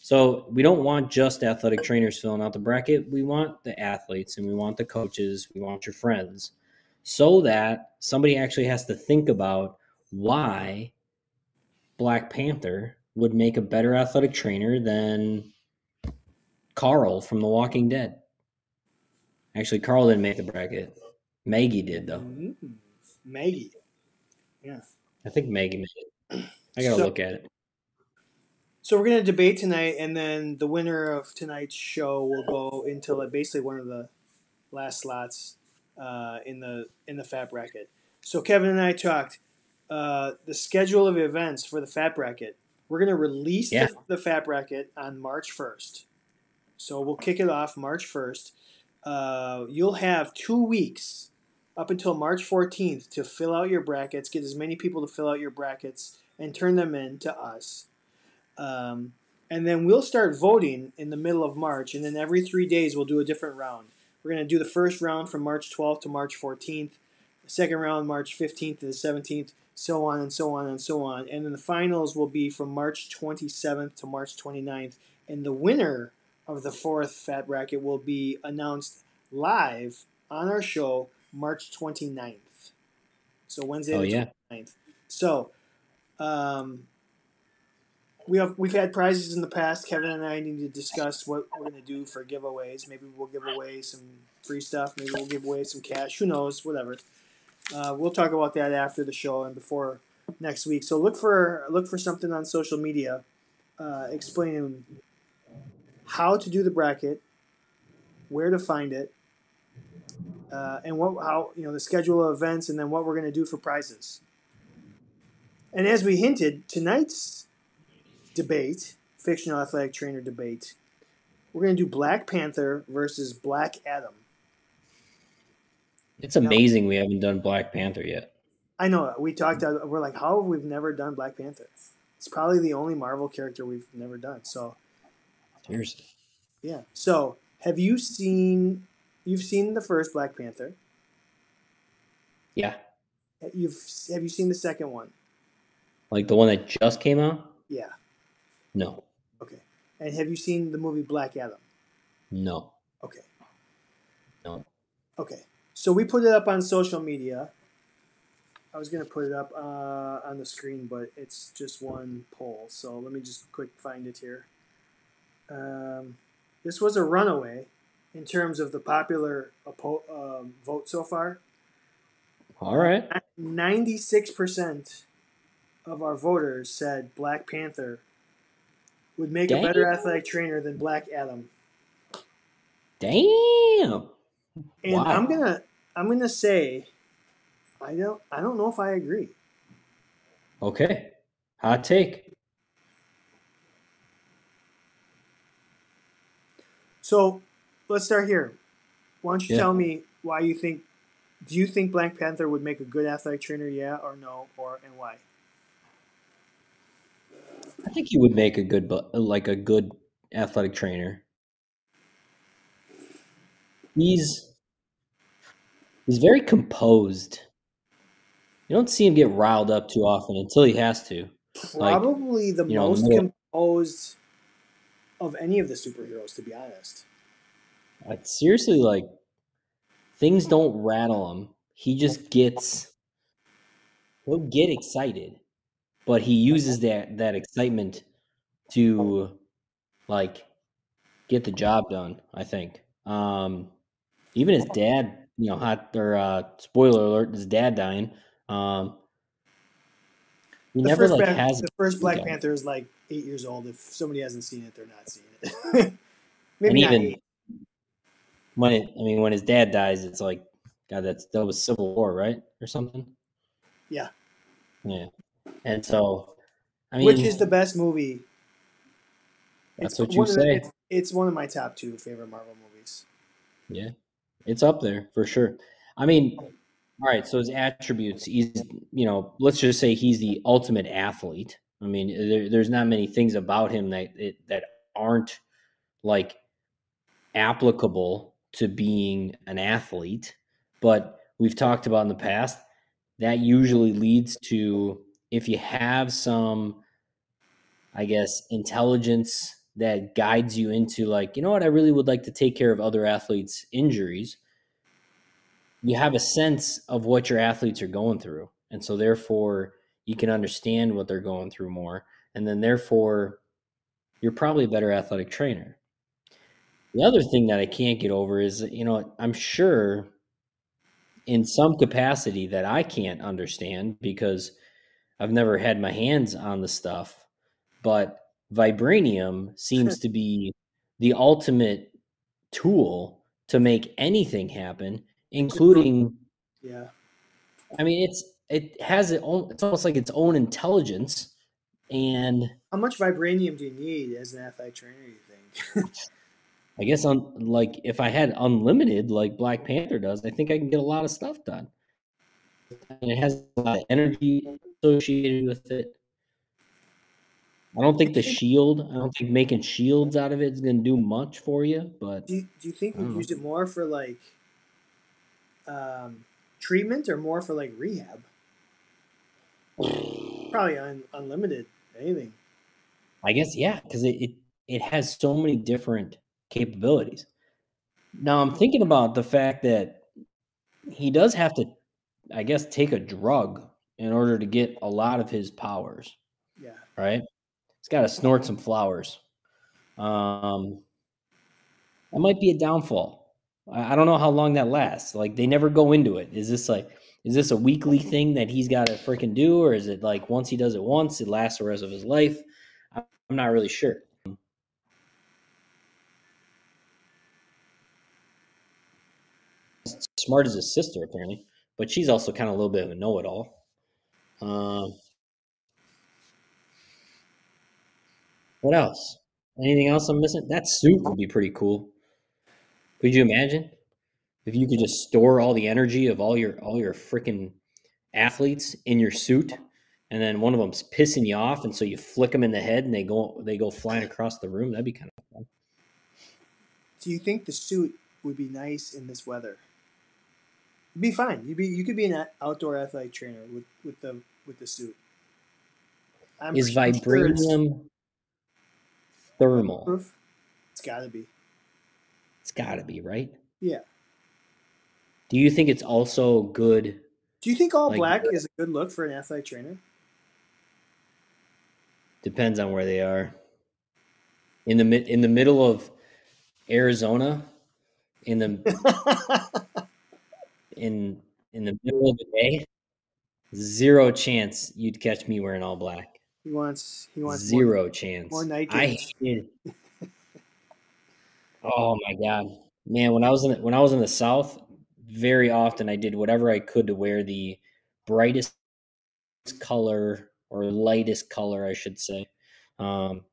So we don't want just athletic trainers filling out the bracket. We want the athletes and we want the coaches, we want your friends, so that somebody actually has to think about why Black Panther would make a better athletic trainer than Carl from The Walking Dead. Actually, Carl didn't make the bracket. Maggie did, though. Mm, Maggie. Yeah. I think Maggie made it. I gotta So- look at it. So we're gonna debate tonight, and then the winner of tonight's show will go into like basically one of the last slots uh, in the in the fat bracket. So Kevin and I talked uh, the schedule of events for the fat bracket. We're gonna release Yeah. the, the fat bracket on March first. So we'll kick it off March first. Uh, you'll have two weeks up until March 14th to fill out your brackets, get as many people to fill out your brackets, and turn them in to us. Um, and then we'll start voting in the middle of March, and then every three days we'll do a different round. We're going to do the first round from March 12th to March 14th, the second round March 15th to the 17th, so on and so on and so on. And then the finals will be from March 27th to March 29th, and the winner of the fourth fat bracket will be announced live on our show March 29th. So Wednesday Oh the yeah, 29th. So, um, we have we've had prizes in the past. Kevin and I need to discuss what we're going to do for giveaways. Maybe we'll give away some free stuff. Maybe we'll give away some cash. Who knows? Whatever. Uh, we'll talk about that after the show and before next week. So look for look for something on social media uh, explaining how to do the bracket, where to find it, uh, and what how you know the schedule of events, and then what we're going to do for prizes. And as we hinted, tonight's debate, fictional athletic trainer debate, we're going to do Black Panther versus Black Adam. It's amazing we haven't done Black Panther yet. I know we talked. We're like, how have we never done Black Panther? It's probably the only Marvel character we've never done. So Seriously. yeah. So have you seen? You've seen the first Black Panther. Yeah. You've have you seen the second one? Like the one that just came out? Yeah. No. Okay. And have you seen the movie Black Adam? No. Okay. No. Okay. So we put it up on social media. I was gonna put it up uh, on the screen, but it's just one poll. So let me just quick find it here. Um, this was a runaway in terms of the popular um, vote so far. All right. Ninety-six percent of our voters said Black Panther would make a better athletic trainer than Black Adam. Damn. And Wow. I'm gonna I'm gonna say I don't I don't know if I agree. Okay. Hot take. So let's start here. Why don't you Yeah. tell me why you think do you think Black Panther would make a good athletic trainer, yeah or no, or and why? I think he would make a good, like a good athletic trainer. He's he's very composed. You don't see him get riled up too often until he has to. Like, Probably the you know, most more- composed of any of the superheroes, to be honest. Like seriously, like things don't rattle him. He just gets he'll get excited, but he uses that that excitement to like get the job done. I think. Um, even his dad, you know, hot or uh, spoiler alert, his dad dying. Um, he The never first, like Black, has the first Black. Panther is like eight years old. If somebody hasn't seen it, they're not seeing it. *laughs* Maybe and not even when it, I mean, when his dad dies, it's like, God, that's that was Civil War, right, or something. Yeah. Yeah, and so, I mean, Which is the best movie? That's It's what you of the- say. it's, it's one of my top two favorite Marvel movies. yeah, it's up there for sure. I mean, all right. So his attributes, he's, you know, let's just say he's the ultimate athlete. I mean, there, there's not many things about him that it, that aren't like applicable to being an athlete. But we've talked about in the past that usually leads to if you have some, I guess, intelligence that guides you into like, you know what, I really would like to take care of other athletes' injuries. You have a sense of what your athletes are going through. And so therefore you can understand what they're going through more. And then therefore you're probably a better athletic trainer. The other thing that I can't get over is, you know, I'm sure in some capacity that I can't understand because I've never had my hands on the stuff, but vibranium *laughs* seems to be the ultimate tool to make anything happen, including Yeah. I mean it's it has it own it's almost like its own intelligence and How much vibranium do you need as an athletic trainer? You think? *laughs* I guess on like if I had unlimited like Black Panther does, I think I can get a lot of stuff done. And it has a lot of energy associated with it. I don't think the shield, I don't think making shields out of it is going to do much for you, but do you, Do you think we'd use it more for like um, treatment or more for like rehab? Probably un, unlimited. Anything. I guess yeah, because it, it it has so many different capabilities. Now I'm thinking about the fact that he does have to, I guess, take a drug in order to get a lot of his powers. Yeah. right? it's got to snort some flowers. Um, that might be a downfall. I, I don't know how long that lasts. Like they never go into it. Is this like is this a weekly thing that he's got to freaking do, or is it like once he does it once, it lasts the rest of his life? I'm not really sure. Smart as his sister, apparently, but she's also kind of a little bit of a know-it-all. Um, what else? Anything else I'm missing? That suit would be pretty cool. Could you imagine if you could just store all the energy of all your all your freaking athletes in your suit, and then one of them's pissing you off, and so you flick them in the head, and they go they go flying across the room? That'd be kind of fun. Do you think the suit would be nice in this weather? It'd be fine. You'd be you could be an outdoor athletic trainer with, with the with the suit. I'm Is sure vibranium thermal? proof? It's got to be. It's got to be right. Yeah. Do you think it's also good? Do you think all Like- black is a good look for an athletic trainer? Depends on where they are. In the in the middle of Arizona, in the *laughs* in in the middle of the day, zero chance you'd catch me wearing all black. he wants he wants Zero chance. more night I games. hated. *laughs* oh my god, man! When I was in the, when I was in the South, very often I did whatever I could to wear the brightest color or lightest color, I should say, um,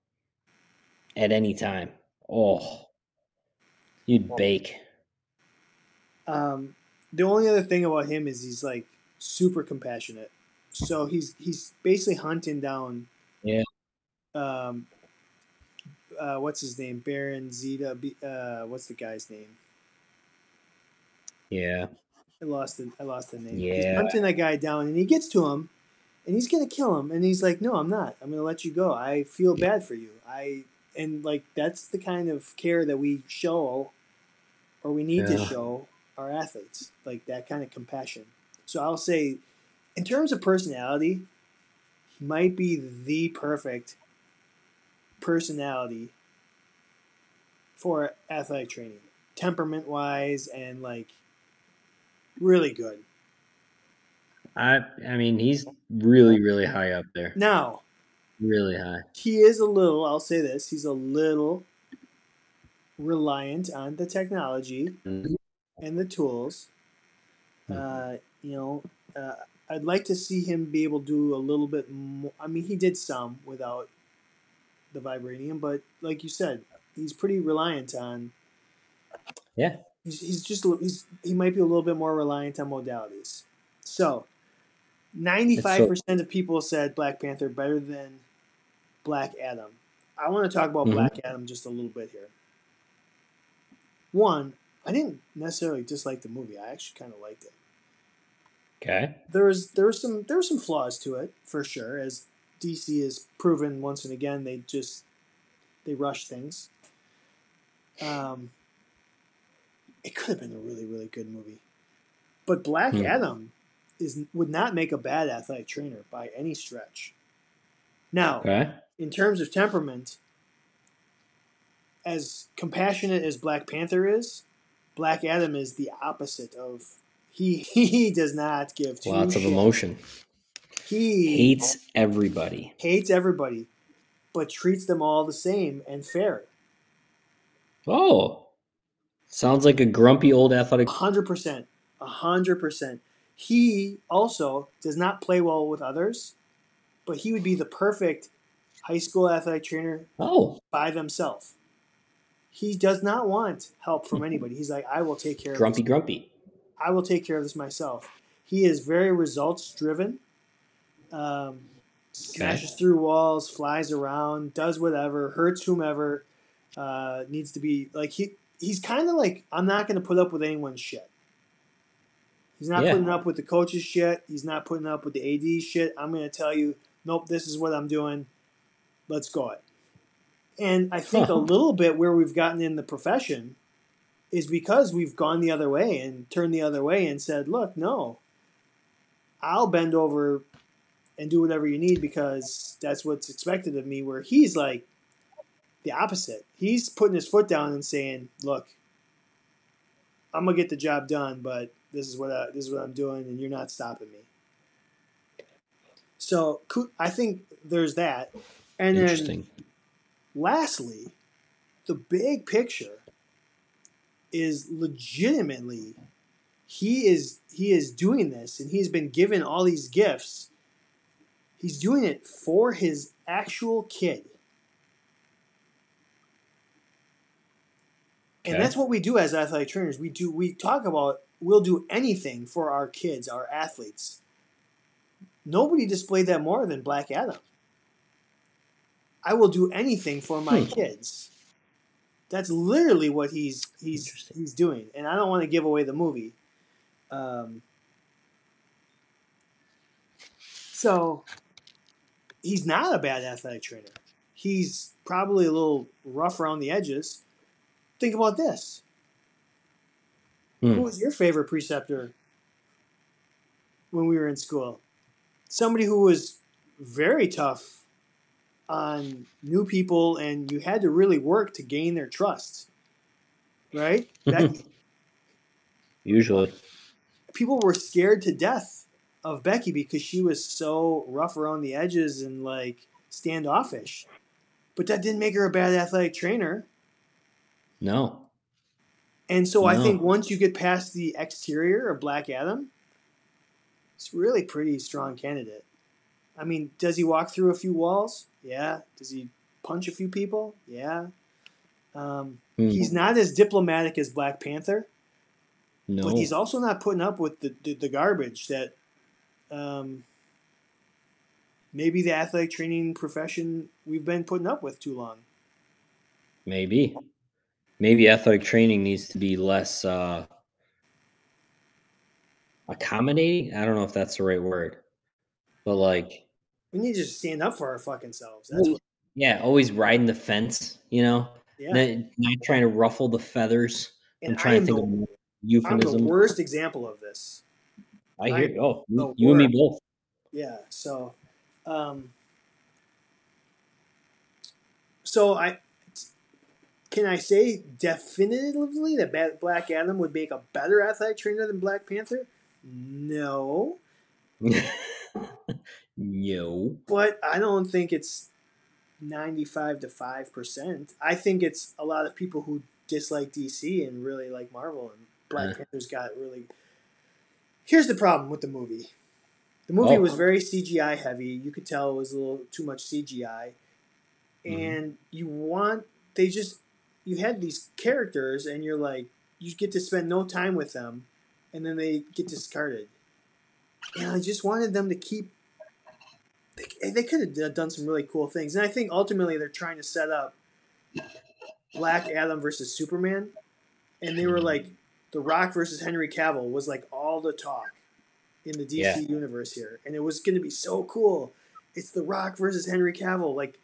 at any time. Oh, you'd bake. Um, the only other thing about him is he's like super compassionate. So he's he's basically hunting down. Yeah. Um. Uh, what's his name? Baron Zeta. Uh, what's the guy's name? Yeah, I lost the I lost the name. Yeah. He's Yeah. hunting that guy down, and he gets to him, and he's gonna kill him. And he's like, "No, I'm not. I'm gonna let you go. I feel bad for you. I." And like that's the kind of care that we show, or we need to show our athletes, like that kind of compassion. So I'll say, in terms of personality, he might be the perfect personality for athletic training, temperament wise, and like really good. I I mean he's really really high up there, Now, really high. he is a little, I'll say this, he's a little reliant on the technology Mhm. and the tools. Uh, you know, uh, I'd like to see him be able to do a little bit more. I mean, he did some without the vibranium, but like you said, he's pretty reliant on. Yeah. He's, he's just he's he might be a little bit more reliant on modalities. So, ninety five percent of people said Black Panther better than Black Adam. I want to talk about Mhm. Black Adam just a little bit here. One, I didn't necessarily dislike the movie. I actually kind of liked it. Okay. There was there was some there were some flaws to it for sure, as DC has proven once and again. They just they rush things. Um, it could have been a really really good movie, but Black Hmm. Adam is would not make a bad athletic trainer by any stretch. Now, Okay. in terms of temperament, as compassionate as Black Panther is, Black Adam is the opposite of. He *laughs* he does not give two Lots of emotion. He Hates everybody. hates everybody, but treats them all the same and fair. Oh. Sounds like a grumpy old athletic. A hundred percent, a hundred percent. He also does not play well with others, but he would be the perfect high school athletic trainer Oh. by themselves. He does not want help from anybody. He's like, I will take care of Grumpy this. grumpy. I will take care of this myself. He is very results driven. Um, smashes through walls, flies around, does whatever, hurts whomever. Uh, needs to be like he. He's kind of like I'm not going to put up with anyone's shit. He's not Yeah. putting up with the coach's shit. He's not putting up with the AD shit. I'm going to tell you, nope, this is what I'm doing. Let's go it. And I think a little bit where we've gotten in the profession is because we've gone the other way and turned the other way and said, look, no, I'll bend over and do whatever you need because that's what's expected of me. Where he's like the opposite. He's putting his foot down and saying, "Look, I'm gonna get the job done, but this is what I, this is what I'm doing, and you're not stopping me." So I think there's that, and then lastly, the big picture is legitimately he is he is doing this and he's been given all these gifts. He's doing it for his actual kid. And that's what we do as athletic trainers. We do we talk about we'll do anything for our kids, our athletes. Nobody displayed that more than Black Adam. I will do anything for my Hmm. kids. That's literally what he's he's he's doing, and I don't want to give away the movie. Um, so he's not a bad athletic trainer. He's probably a little rough around the edges. Think about this. Hmm. Who was your favorite preceptor when we were in school? Somebody who was very tough on new people, and you had to really work to gain their trust. Right? *laughs* That, Usually. people were scared to death of Becky because she was so rough around the edges and like standoffish. But that didn't make her a bad athletic trainer. No. And so I think once you get past the exterior of Black Adam, it's really pretty strong candidate. I mean, does he walk through a few walls? Yeah. Does he punch a few people? Yeah. Um, Hmm. he's not as diplomatic as Black Panther, no. but he's also not putting up with the, the, the garbage that um, maybe the athletic training profession we've been putting up with too long. Maybe. Maybe athletic training needs to be less uh, accommodating. I don't know if that's the right word, but like, We need to just stand up for our fucking selves. That's what, yeah, always riding the fence. You know, yeah. not, not trying to ruffle the feathers. And I'm trying to think the- of more I'm euphemism. the worst example of this. I hear. I'm you. Oh, you, you and me both. Yeah. So, um, so I can I say definitively that Black Adam would make a better athletic trainer than Black Panther? No, *laughs* no. but I don't think it's ninety-five to five percent. I think it's a lot of people who dislike DC and really like Marvel, and Black Yeah. Panther's got really. Here's the problem with the movie. The movie Oh. was very CGI heavy. You could tell it was a little too much CGI, Mhm. and you want they just you had these characters, and you're like you get to spend no time with them, and then they get discarded. And I just wanted them to keep. They, they could have done some really cool things, and I think ultimately they're trying to set up Black Adam versus Superman, and they were like The Rock versus Henry Cavill was like all the talk in the DC Yeah. universe here, and it was going to be so cool. It's The Rock versus Henry Cavill, like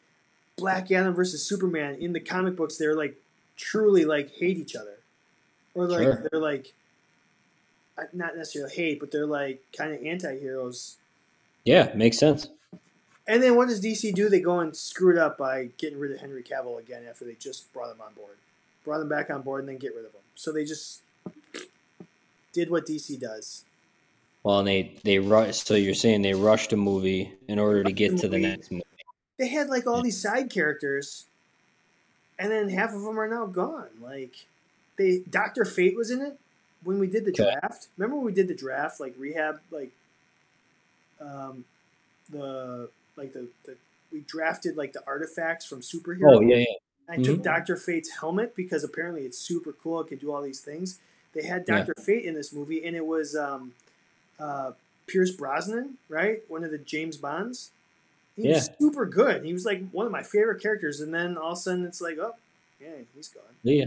Black Adam versus Superman. In the comic books, they're like truly like hate each other, or like Sure. they're like uh, not necessarily hate, but they're like kind of anti-heroes. Yeah, makes sense. And then what does DC do? They go and screw it up by getting rid of Henry Cavill again after they just brought him on board, brought him back on board, and then get rid of him. So they just did what DC does. Well, and they they rush. So you're saying they rushed a movie in order to get to the next movie? They had like all these side characters, and then half of them are now gone. Like they, Doctor Fate was in it when we did the Okay. draft. Remember when we did the draft, like rehab, like um, the like the, the we drafted like the artifacts from superhero. Oh yeah, yeah. I took Mhm. Doctor Fate's helmet because apparently it's super cool. It can do all these things. They had Yeah. Doctor Fate in this movie, and it was um, uh, Pierce Brosnan, right? One of the James Bonds. He was super good. He was like one of my favorite characters, and then all of a sudden it's like, oh, yeah, he's gone. Yeah.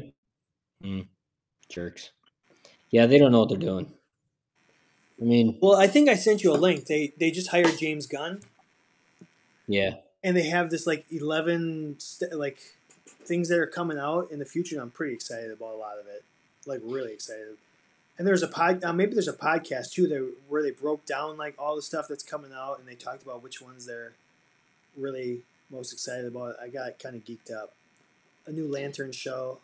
Mm, jerks. Yeah, they don't know what they're doing. I mean, Well, I think I sent you a link. They they just hired James Gunn, yeah. and they have this like eleven st- like things that are coming out in the future. I'm pretty excited about a lot of it. Like really excited. And there's a pod, uh, maybe there's a podcast too that where they broke down like all the stuff that's coming out, and they talked about which ones they're really most excited about. I got kind of geeked up. A new Lantern show.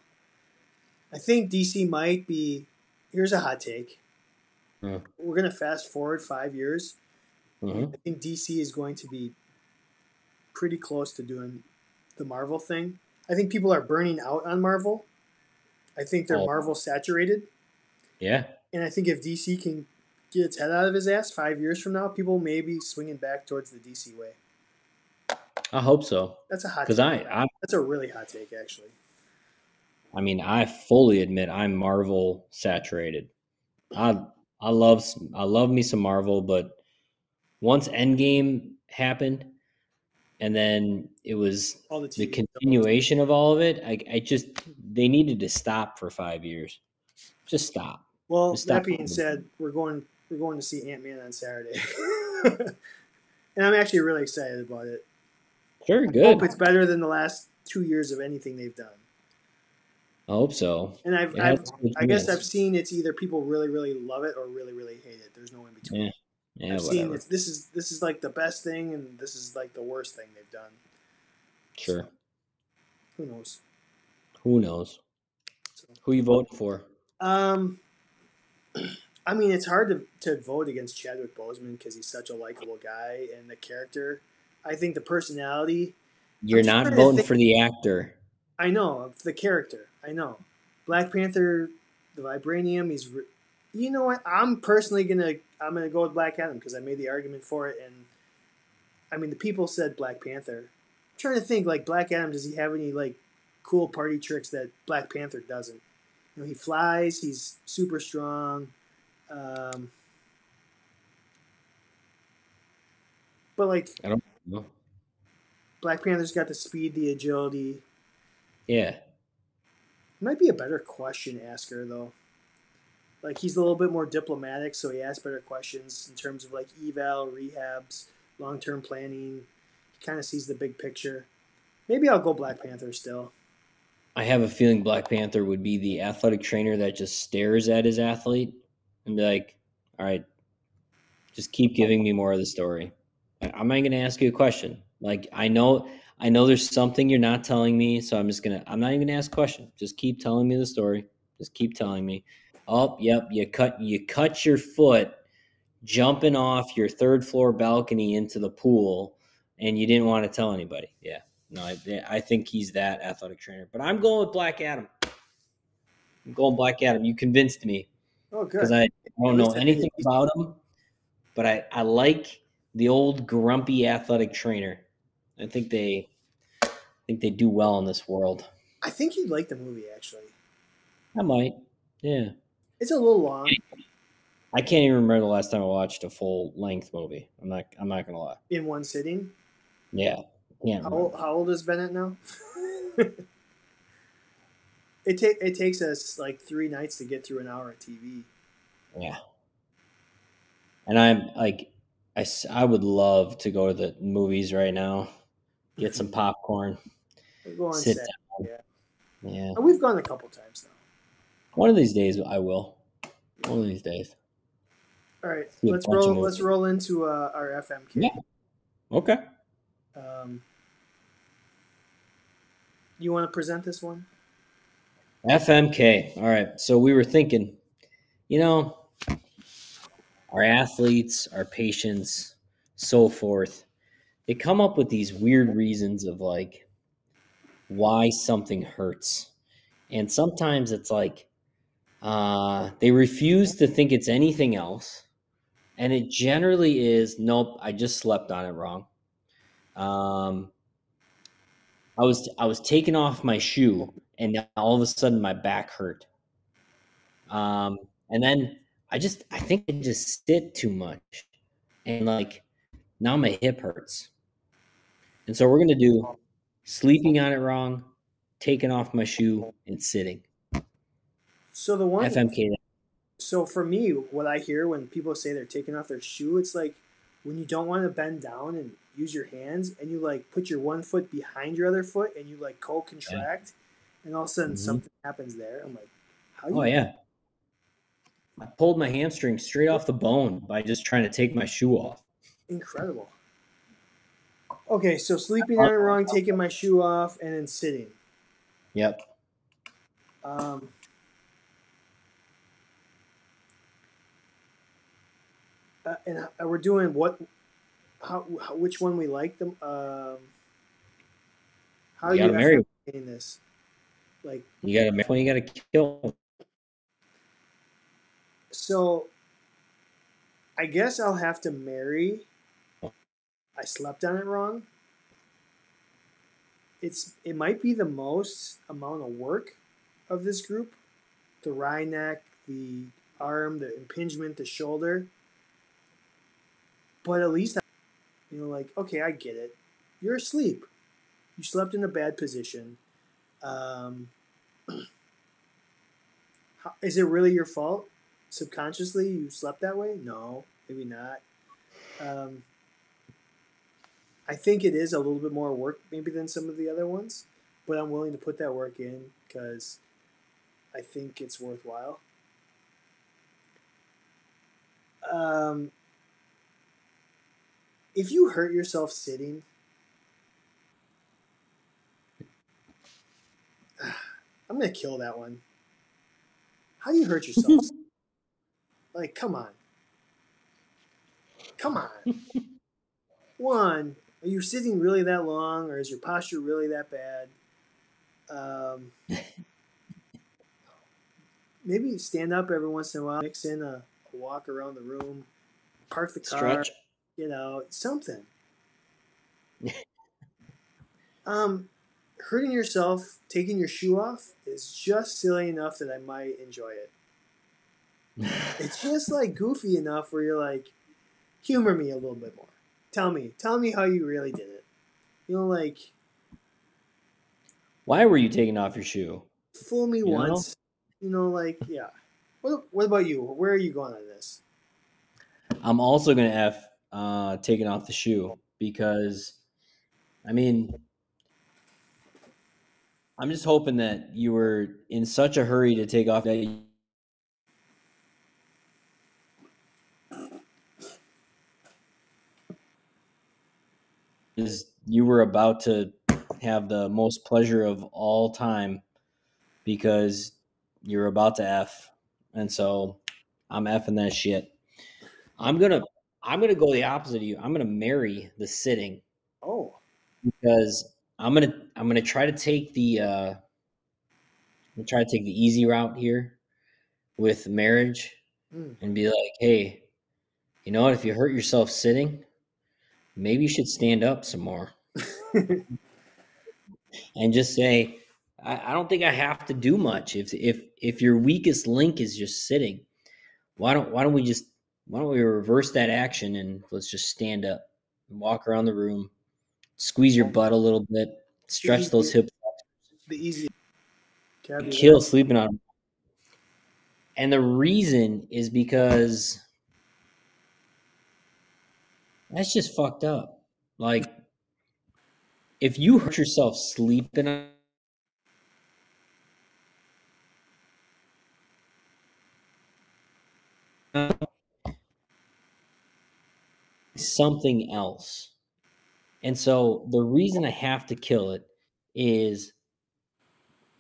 I think DC might be. Here's a hot take. Hmm. We're gonna fast forward five years. Mhm. I think DC is going to be pretty close to doing the Marvel thing. I think people are burning out on Marvel. I think they're Oh. Marvel saturated. Yeah. And I think if DC can get its head out of his ass five years from now, people may be swinging back towards the DC way. I hope so. That's a hot Because take. I, I, That's a really hot take, actually. I mean, I fully admit I'm Marvel saturated. I, I love, I love me some Marvel, but once Endgame happened, and then it was All the the continuation of all of it. I, I just they needed to stop for five years. Just stop. Well, Just that being said, we're going we're going to see Ant Man on Saturday, *laughs* and I'm actually really excited about it. Sure, I good. hope it's better than the last two years of anything they've done. I hope so. And I've, It I've I guess. I've seen it's either people really really love it or really really hate it. There's no in between. Yeah, yeah, I've seen it's, this is this is like the best thing and this is like the worst thing they've done. Sure. Who knows? Who knows? So, Who you voting for? um, *clears throat* I mean, it's hard to, to vote against Chadwick Boseman because he's such a likable guy and the character. I think the personality. You're not voting think- for the actor. I know the character. I know Black Panther, the vibranium. He's, re- you know what? I'm personally gonna I'm gonna go with Black Adam because I made the argument for it, and I mean the people said Black Panther. I'm trying to think like Black Adam. Does he have any like cool party tricks that Black Panther doesn't? You know, he flies. He's super strong. Um, but like No. Black Panther's got the speed, the agility. Yeah. Might be a better question asker though. Like he's a little bit more diplomatic, so he asks better questions in terms of like eval, rehabs, long term planning. He kind of sees the big picture. Maybe I'll go Black Panther still. I have a feeling Black Panther would be the athletic trainer that just stares at his athlete and be like, all right, just keep giving me more of the story. I- I'm not going to ask you a question. Like, I know, I know there's something you're not telling me. So I'm just going to, I'm not even going to ask a question. Just keep telling me the story. Just keep telling me. Oh, yep. You cut, you cut your foot jumping off your third floor balcony into the pool and you didn't want to tell anybody. Yeah. No, I, I think he's that athletic trainer. But I'm going with Black Adam. I'm going Black Adam. You convinced me Oh, good. because I, I don't know anything about him, but I, I like the old grumpy athletic trainer. I think they I think they do well in this world. I think you'd like the movie actually. I might. Yeah. It's a little long I can't even remember the last time I watched a full length movie. I'm not I'm not gonna lie. in one sitting. Yeah. Can't How old, how old is Bennett now? *laughs* it ta- it takes us like three nights to get through an hour of TV. Yeah. And I'm like, I, I would love to go to the movies right now, get some *laughs* popcorn. We'll go on Sit Saturday. Yeah. Yeah. And we've gone a couple times now. One of these days I will. One of these days. All right, See let's roll. Let's roll into uh, our FMK. Yeah. Okay. Um, you want to present this one? FMK. All right. So we were thinking, you know, our athletes, our patients, so forth, they come up with these weird reasons of like why something hurts. And sometimes it's like uh, they refuse to think it's anything else. And it generally is nope, I just slept on it wrong. Um, I was I was taking off my shoe and all of a sudden my back hurt. Um, and then I just I think I just sit too much, and like now my hip hurts. And so we're gonna do sleeping on it wrong, taking off my shoe, and sitting. So the one. FMK. So for me, what I hear when people say they're taking off their shoe, it's like when you don't want to bend down and use your hands, and you like put your one foot behind your other foot, and you like co-contract, and all of a sudden Mhm. something happens there. I'm like, how? Oh you- yeah, I pulled my hamstring straight off the bone by just trying to take my shoe off. Incredible. Okay, so sleeping on it wrong, taking my shoe off, and then sitting. Yep. Um, uh, and uh, we're doing what? How, how? Which one we like them? Um, how You you gotta marry. this? Like You gotta marry. You gotta kill. So. I guess I'll have to marry. I slept on it wrong. It's it might be the most amount of work of this group. The wry neck, the arm, the impingement, the shoulder. But at least, I, you know, like, okay, I get it. You're asleep. You slept in a bad position. Um, *clears throat* how, is it really your fault? Subconsciously, you slept that way? No, maybe not. Um, I think it is a little bit more work, maybe, than some of the other ones, but I'm willing to put that work in because I think it's worthwhile. Um, if you hurt yourself sitting, *sighs* I'm gonna kill that one. How do you hurt yourself? Like, come on, come on. *laughs* One, are you sitting really that long, or is your posture really that bad? Um, *laughs* maybe stand up every once in a while, mix in a, a walk around the room, park the car Stretch. you know, something. *laughs* um, hurting yourself, taking your shoe off is just silly enough that I might enjoy it. It's just like goofy enough where you're like, humor me a little bit more. Tell me, tell me how you really did it. You know, like Why were you taking off your shoe? fool me You know? once. You know, like yeah. What What about you? Where are you going on this? I'm also gonna f uh, taking off the shoe because, I mean, I'm just hoping that you were in such a hurry to take off that is you were about to have the most pleasure of all time because you're about to f, and so I'm effing that shit. I'm gonna I'm gonna go the opposite of you. I'm gonna marry the sitting Oh, because I'm gonna I'm gonna try to take the uh I'm gonna try to take the easy route here with marriage Mm. and be like, hey, you know what, if you hurt yourself sitting, maybe you should stand up some more and just say, I, I don't think I have to do much. If if if your weakest link is just sitting, why don't why don't we just why don't we reverse that action and let's just stand up and walk around the room, squeeze your butt a little bit, stretch those hips, the easy. Kill sleeping on. And the reason is because that's just fucked up. Like, if you hurt yourself sleeping something else. And so the reason I have to kill it is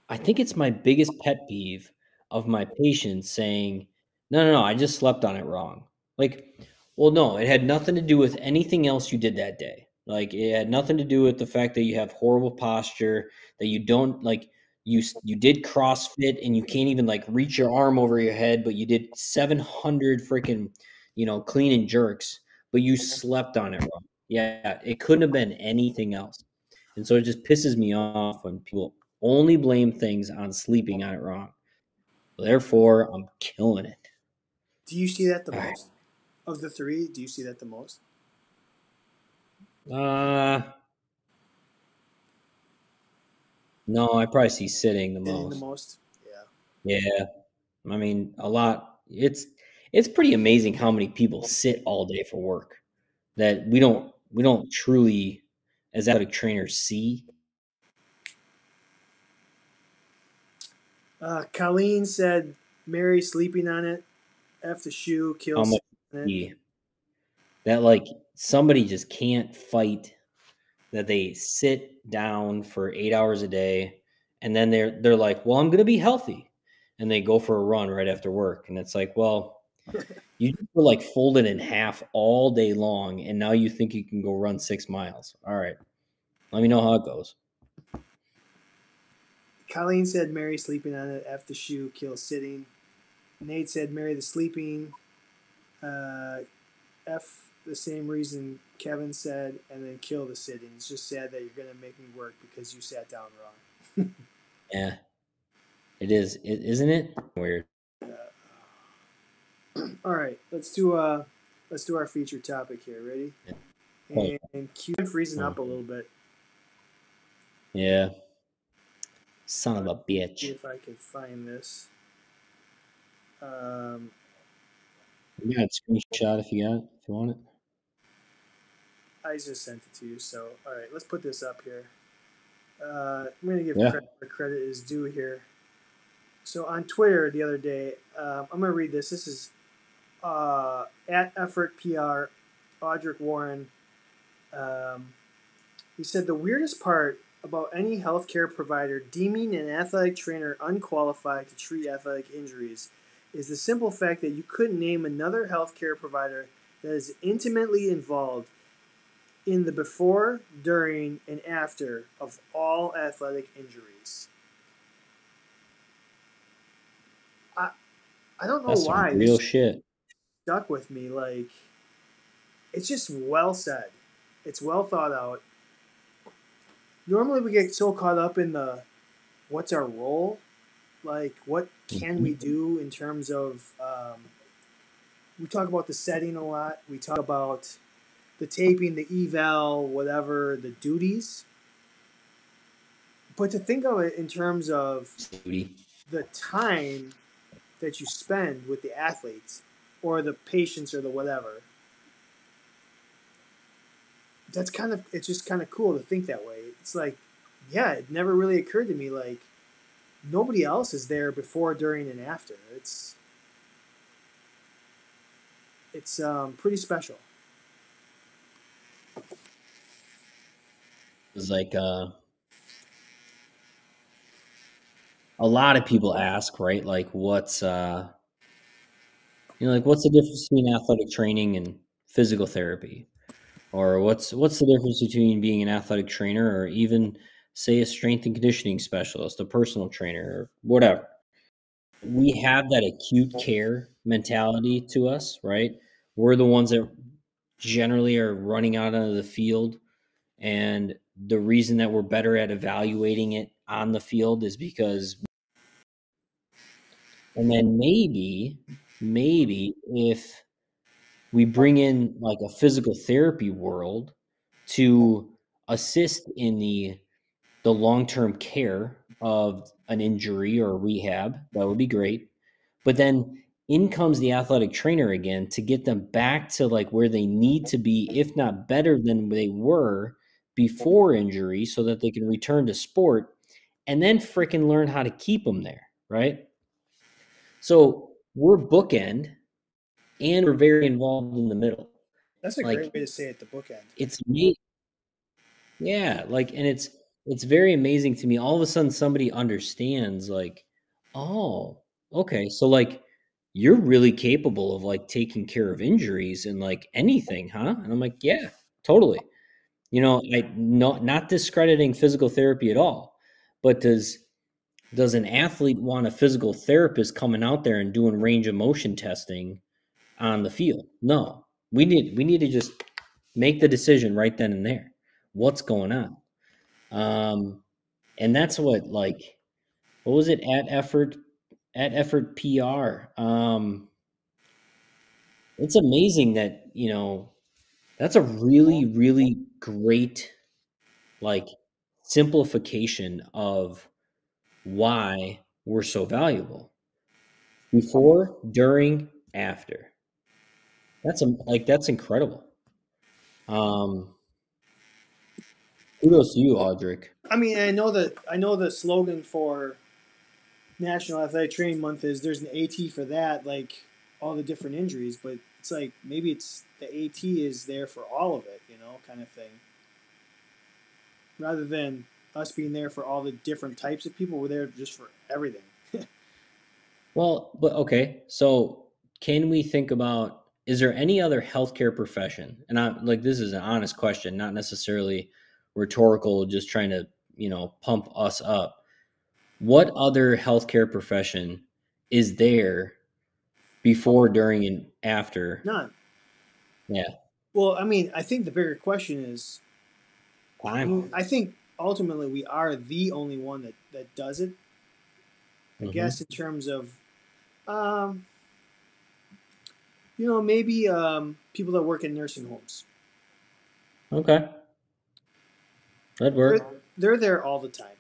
I think it's my biggest pet peeve of my patients saying, no, no, no, I just slept on it wrong. Like, well, no, it had nothing to do with anything else you did that day. Like, it had nothing to do with the fact that you have horrible posture, that you don't like you you did CrossFit and you can't even like reach your arm over your head, but you did 700 freaking, you know, clean and jerks, but you slept on it wrong. Yeah, it couldn't have been anything else. And so it just pisses me off when people only blame things on sleeping on it wrong. Therefore, I'm killing it. Do you see that the most of the three? Do you see that the most? Uh no, I probably see sitting the Hitting most. the most. Yeah. Yeah. I mean, a lot. It's it's pretty amazing how many people sit all day for work that we don't we don't truly as athletic trainers see. Uh, Colleen said marry sleeping on it. F the shoe kills. Be that like somebody just can't fight that they sit down for eight hours a day and then they're they're like well i'm gonna be healthy and they go for a run right after work and it's like well *laughs* you were like folded in half all day long and now you think you can go run six miles all right let me know how it goes Colleen said marry sleeping on it. F the shoe kills sitting. Nate said marry the sleeping. Uh, F the same reason Kevin said, and then kill the sitting. It's just sad that you're gonna make me work because you sat down wrong. *laughs* yeah it is it, isn't it weird All right, let's do uh let's do our feature topic here. Ready? Yeah. And Q freezing up a little bit. yeah son of a See bitch if I can find this. Um, you got a screenshot if you got it if you want it I just sent it to you. So, all right, let's put this up here. Uh, I'm going to give Yeah. credit where credit is due here. So, on Twitter the other day, um, I'm going to read this. This is uh, at Effort PR, Audric Warren. Um, he said the weirdest part about any healthcare provider deeming an athletic trainer unqualified to treat athletic injuries is the simple fact that you couldn't name another healthcare provider that is intimately involved in the before, during, and after of all athletic injuries. I I don't know that's why real this shit stuck with me. Like it's just well said. It's well thought out. Normally we get so caught up in the what's our role? Like what can we do in terms of um, we talk about the setting a lot. We talk about the taping, the eval, whatever, the duties. But to think of it in terms of the time that you spend with the athletes or the patients or the whatever that's kind of it's just kind of cool to think that way it's like yeah it never really occurred to me like nobody else is there before during and after. It's it's um, pretty special. It's like uh, a lot of people ask, right? Like, what's uh, you know, like what's the difference between athletic training and physical therapy, or what's what's the difference between being an athletic trainer or even say a strength and conditioning specialist, a personal trainer, whatever. We have that acute care mentality to us, right? We're the ones that generally are running out onto the field and the reason that we're better at evaluating it on the field is because and then maybe maybe if we bring in like a physical therapy world to assist in the the long-term care of an injury or rehab that would be great. But then in comes the athletic trainer again to get them back to like where they need to be if not better than they were before injury so that they can return to sport and then freaking learn how to keep them there right? So we're bookend and we're very involved in the middle. That's a Like- great way to say it the bookend. it's me yeah like and it's it's very amazing to me all of a sudden somebody understands like oh okay so like you're really capable of like taking care of injuries and like anything huh? And i'm like yeah totally. You know i not not discrediting physical therapy at all but does does an athlete want a physical therapist coming out there and doing range of motion testing on the field? No. We need we need to just make the decision right then and there. What's going on um and that's what like what was it? At effort at effort pr um it's amazing that you know that's a really really great like simplification of why we're so valuable. Before during after. That's a, like that's incredible. Um kudos to you audric I mean, I know that I know the slogan for National Athletic Training Month is "There's an AT for that." Like, all the different injuries, but it's like maybe it's the AT is there for all of it, you know, kind of thing. Rather than us being there for all the different types of people, we're there just for everything. *laughs* Well, but okay. So, can we think about is there any other healthcare profession? And I like this is an honest question, not necessarily rhetorical, just trying to, you know, pump us up. What other healthcare profession is there before, during, and after? None. Yeah. Well, I mean, I think the bigger question is I, mean, I think ultimately we are the only one that, that does it. I Mhm. guess in terms of, um, you know, maybe um, people that work in nursing homes. Okay. That'd They're, they're there all the time.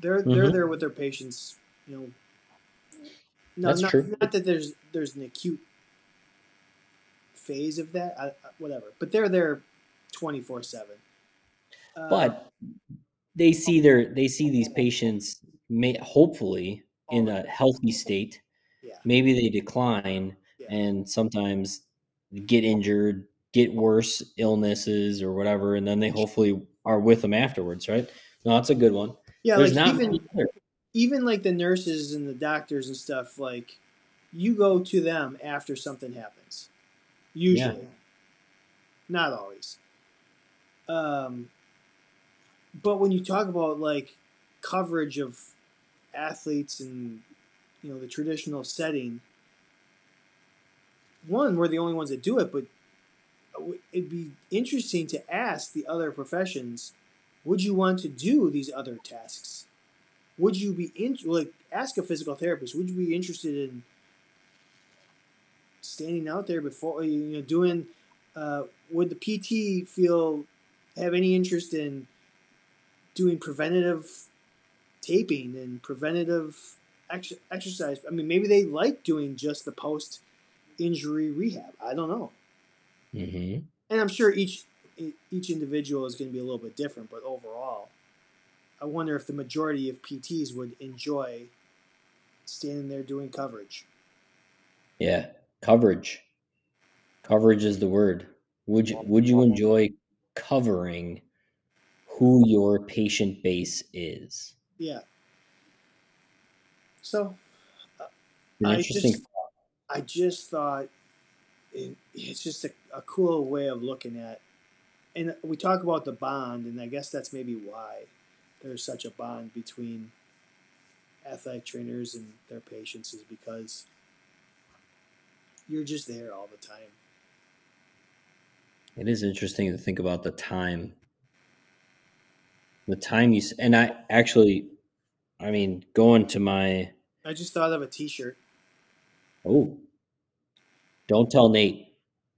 They're they're Mhm. there with their patients. You know, no, That's not, true. not that there's there's an acute phase of that, I, I- whatever. But they're there twenty four seven. Uh, But they see their they see these patients may hopefully in a healthy state. Yeah. Maybe they decline Yeah. and sometimes get injured, get worse illnesses or whatever, and then they hopefully are with them afterwards, right? No, that's a good one. yeah, There's like not even even like the nurses and the doctors and stuff, like you go to them after something happens. Usually. Not always. Um, but when you talk about like coverage of athletes and you know the traditional setting, one we're the only ones that do it, but it'd be interesting to ask the other professions, would you want to do these other tasks? Would you be in like ask a physical therapist? Would you be interested in standing out there before you know doing? Uh, would the PT feel have any interest in doing preventative taping and preventative ex- exercise? I mean, maybe they like doing just the post injury rehab. I don't know Mhm. and I'm sure each each individual is going to be a little bit different, but overall, I wonder if the majority of PTs would enjoy standing there doing coverage. Yeah, coverage. Coverage is the word. Would you would you enjoy covering who your patient base is? Yeah. So An I just- I just thought it, it's just a, a cool way of looking at, and we talk about the bond, and I guess that's maybe why there's such a bond between athletic trainers and their patients is because you're just there all the time. It is interesting to think about the time. The time you and I actually, I mean, going to my I just thought of a T-shirt. oh, don't tell Nate.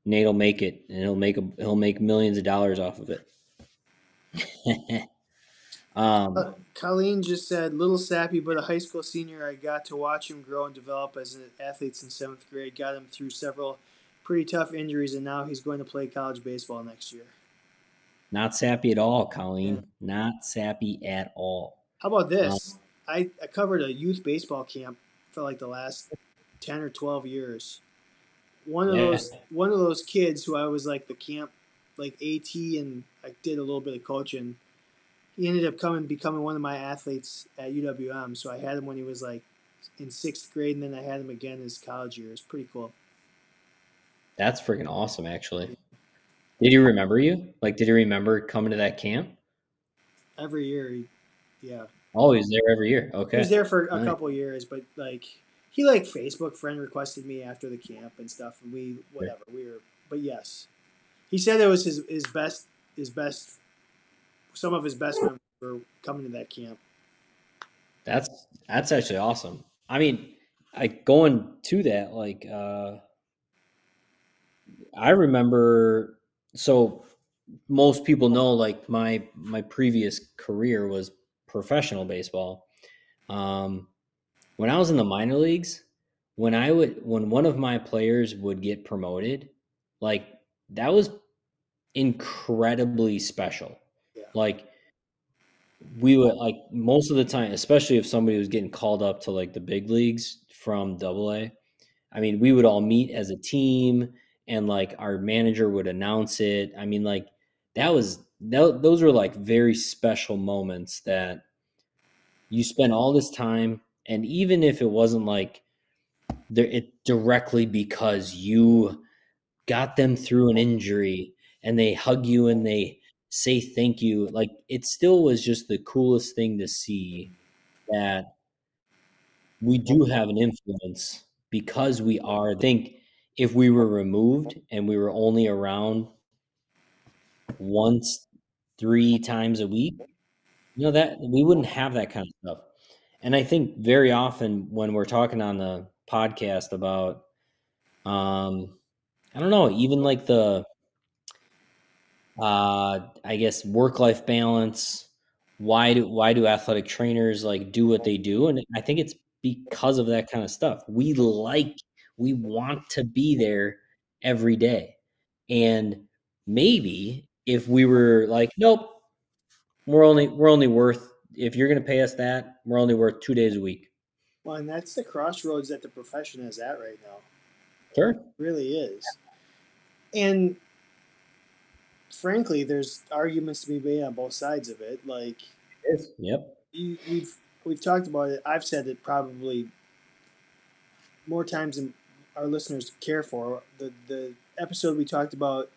Nate'll make it, and he'll make a he'll make millions of dollars off of it. *laughs* um, Uh, Colleen just said, "Little sappy, but a high school senior. I got to watch him grow and develop as an athlete in seventh grade. Got him through several pretty tough injuries, and now he's going to play college baseball next year. not sappy at all, Colleen. Not sappy at all. How about this? I, I covered a youth baseball camp for like the last ten or twelve years. One of Yeah. those one of those kids who I was like the camp like AT and I did a little bit of coaching. He ended up coming becoming one of my athletes at UWM. So I had him when he was like in sixth grade, and then I had him again his college year. It's pretty cool. That's freaking awesome, actually. Did he remember you? Like, did he remember coming to that camp? Every year, he, yeah, Oh, he's there every year. Okay. He was there for a Nice. couple years, but like he like Facebook friend requested me after the camp and stuff, and we whatever we were. But yes, he said it was his his best his best some of his best members were coming to that camp. That's that's actually awesome. I mean, I going to that like uh I remember so most people know like my my previous career was professional baseball. Um when I was in the minor leagues, when I would when one of my players would get promoted, like that was incredibly special. Yeah. Like we would like most of the time, especially if somebody was getting called up to like the big leagues from double A, I mean, we would all meet as a team and like our manager would announce it. I mean, like that was that, those were like very special moments that you spend all this time and even if it wasn't like there it directly because you got them through an injury and they hug you and they say thank you like it still was just the coolest thing to see that we do have an influence because we are I think if we were removed and we were only around once three times a week you know that we wouldn't have that kind of stuff and i think very often when we're talking on the podcast about um i don't know even like the uh i guess work life balance why do why do athletic trainers like do what they do? And i think it's because of that kind of stuff. We like we want to be there every day. And maybe if we were like nope we're only we're only worth if you're going to pay us that we're only worth two days a week Well, and that's the crossroads that the profession is at right now. sure It really is. And frankly, there's arguments to be made on both sides of it. Like yep you, we've we've talked about it. I've said it probably more times than our listeners care for. The the episode we talked about,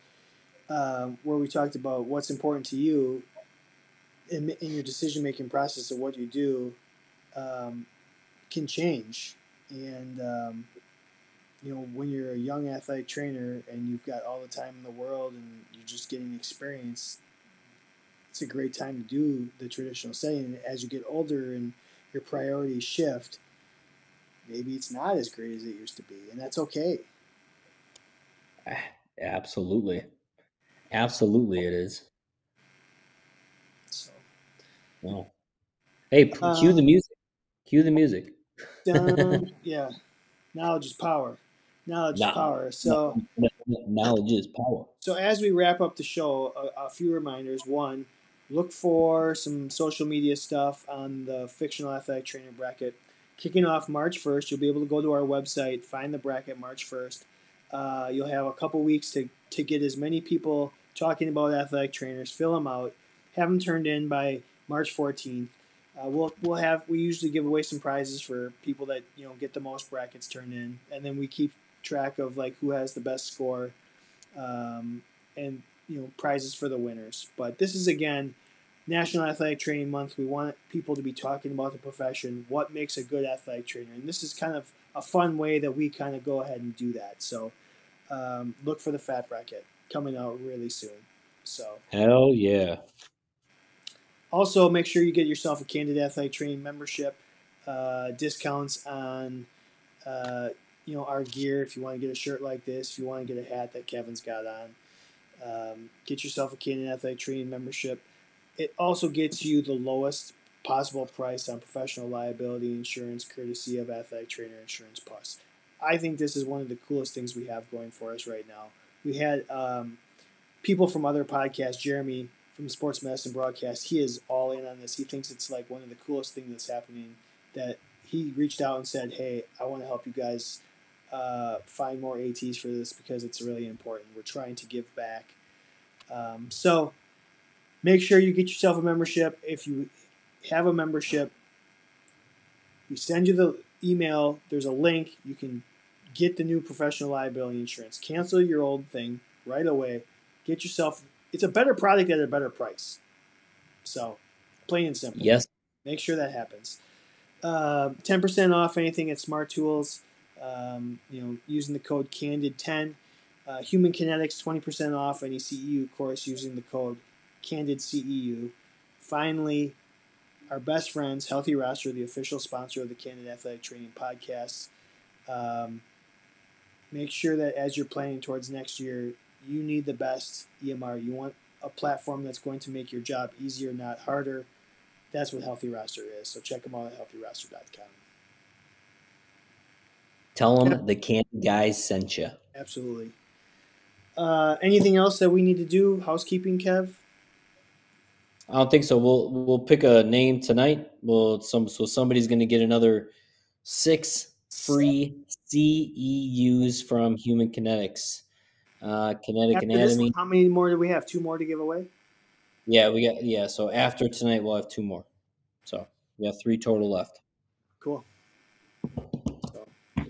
um, where we talked about what's important to you in, in your decision making process of what you do, um, can change. And um, you know, when you're a young athletic trainer and you've got all the time in the world and you're just getting experience, it's a great time to do the traditional setting. As you get older and your priorities shift, maybe it's not as great as it used to be, and that's okay. absolutely absolutely it is Wow. hey p- cue the music cue the music *laughs* dun, *laughs* yeah, knowledge is power. Knowledge Nah. is power. So. knowledge is power So as we wrap up the show, a, a few reminders. One, look for some social media stuff on the fictional athletic trainer bracket. Kicking off March 1st, you'll be able to go to our website, find the bracket March 1st. Uh, you'll have a couple weeks to, to get as many people talking about athletic trainers, fill them out, have them turned in by March 14th. Uh, we'll we'll have we usually give away some prizes for people that you know get the most brackets turned in, and then we keep track of like who has the best score um, and you know prizes for the winners. But this is again National Athletic Training Month. We want people to be talking about the profession, what makes a good athletic trainer, and this is kind of a fun way that we kind of go ahead and do that. So um, look for the fat bracket coming out really soon. So hell yeah also make sure you get yourself a Candid Athletic Training membership, uh, discounts on. Uh, you know our gear. If you want to get a shirt like this if you want to get a hat that kevin's got on um, get yourself a Candid athletic training membership. It also gets you the lowest possible price on professional liability insurance courtesy of athletic trainer insurance plus. I think this is one of the coolest things we have going for us right now. We had um, people from other podcasts jeremy from sports medicine broadcast he is all in on this he thinks it's like one of the coolest things that's happening that he reached out and said hey i want to help you guys uh, find more ATs for this because it's really important. We're trying to give back. Um, so make sure you get yourself a membership. If you have a membership, we send you the email. There's a link. You can get the new professional liability insurance. Cancel your old thing right away. Get yourself. It's a better product at a better price. So plain and simple yes make sure that happens. Uh, 10% off anything at Smart Tools. Um, you know, using the code Candid10. Uh, Human Kinetics 20% off any CEU course using the code Candid CEU. Finally, our best friends, Healthy Roster, the official sponsor of the Candid Athletic Training Podcast. Um, make sure that as you're planning towards next year, you need the best EMR. You want a platform that's going to make your job easier, not harder. That's what Healthy Roster is. So check them out at healthyroster.com. tell them the Candid guys sent you Absolutely. Uh, anything else that we need to do? Housekeeping, Kev? I don't think so. We'll we'll pick a name tonight. We'll some so somebody's going to get another six free CEUs from Human Kinetics. Uh, kinetic After Anatomy. one, how many more do we have? Two more to give away. Yeah, we got yeah. So after tonight, we'll have two more. So we have three total left. Cool. So, all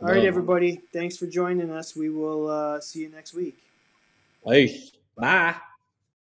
right, everybody. Thanks for joining us. We will uh, see you next week. Peace. Bye.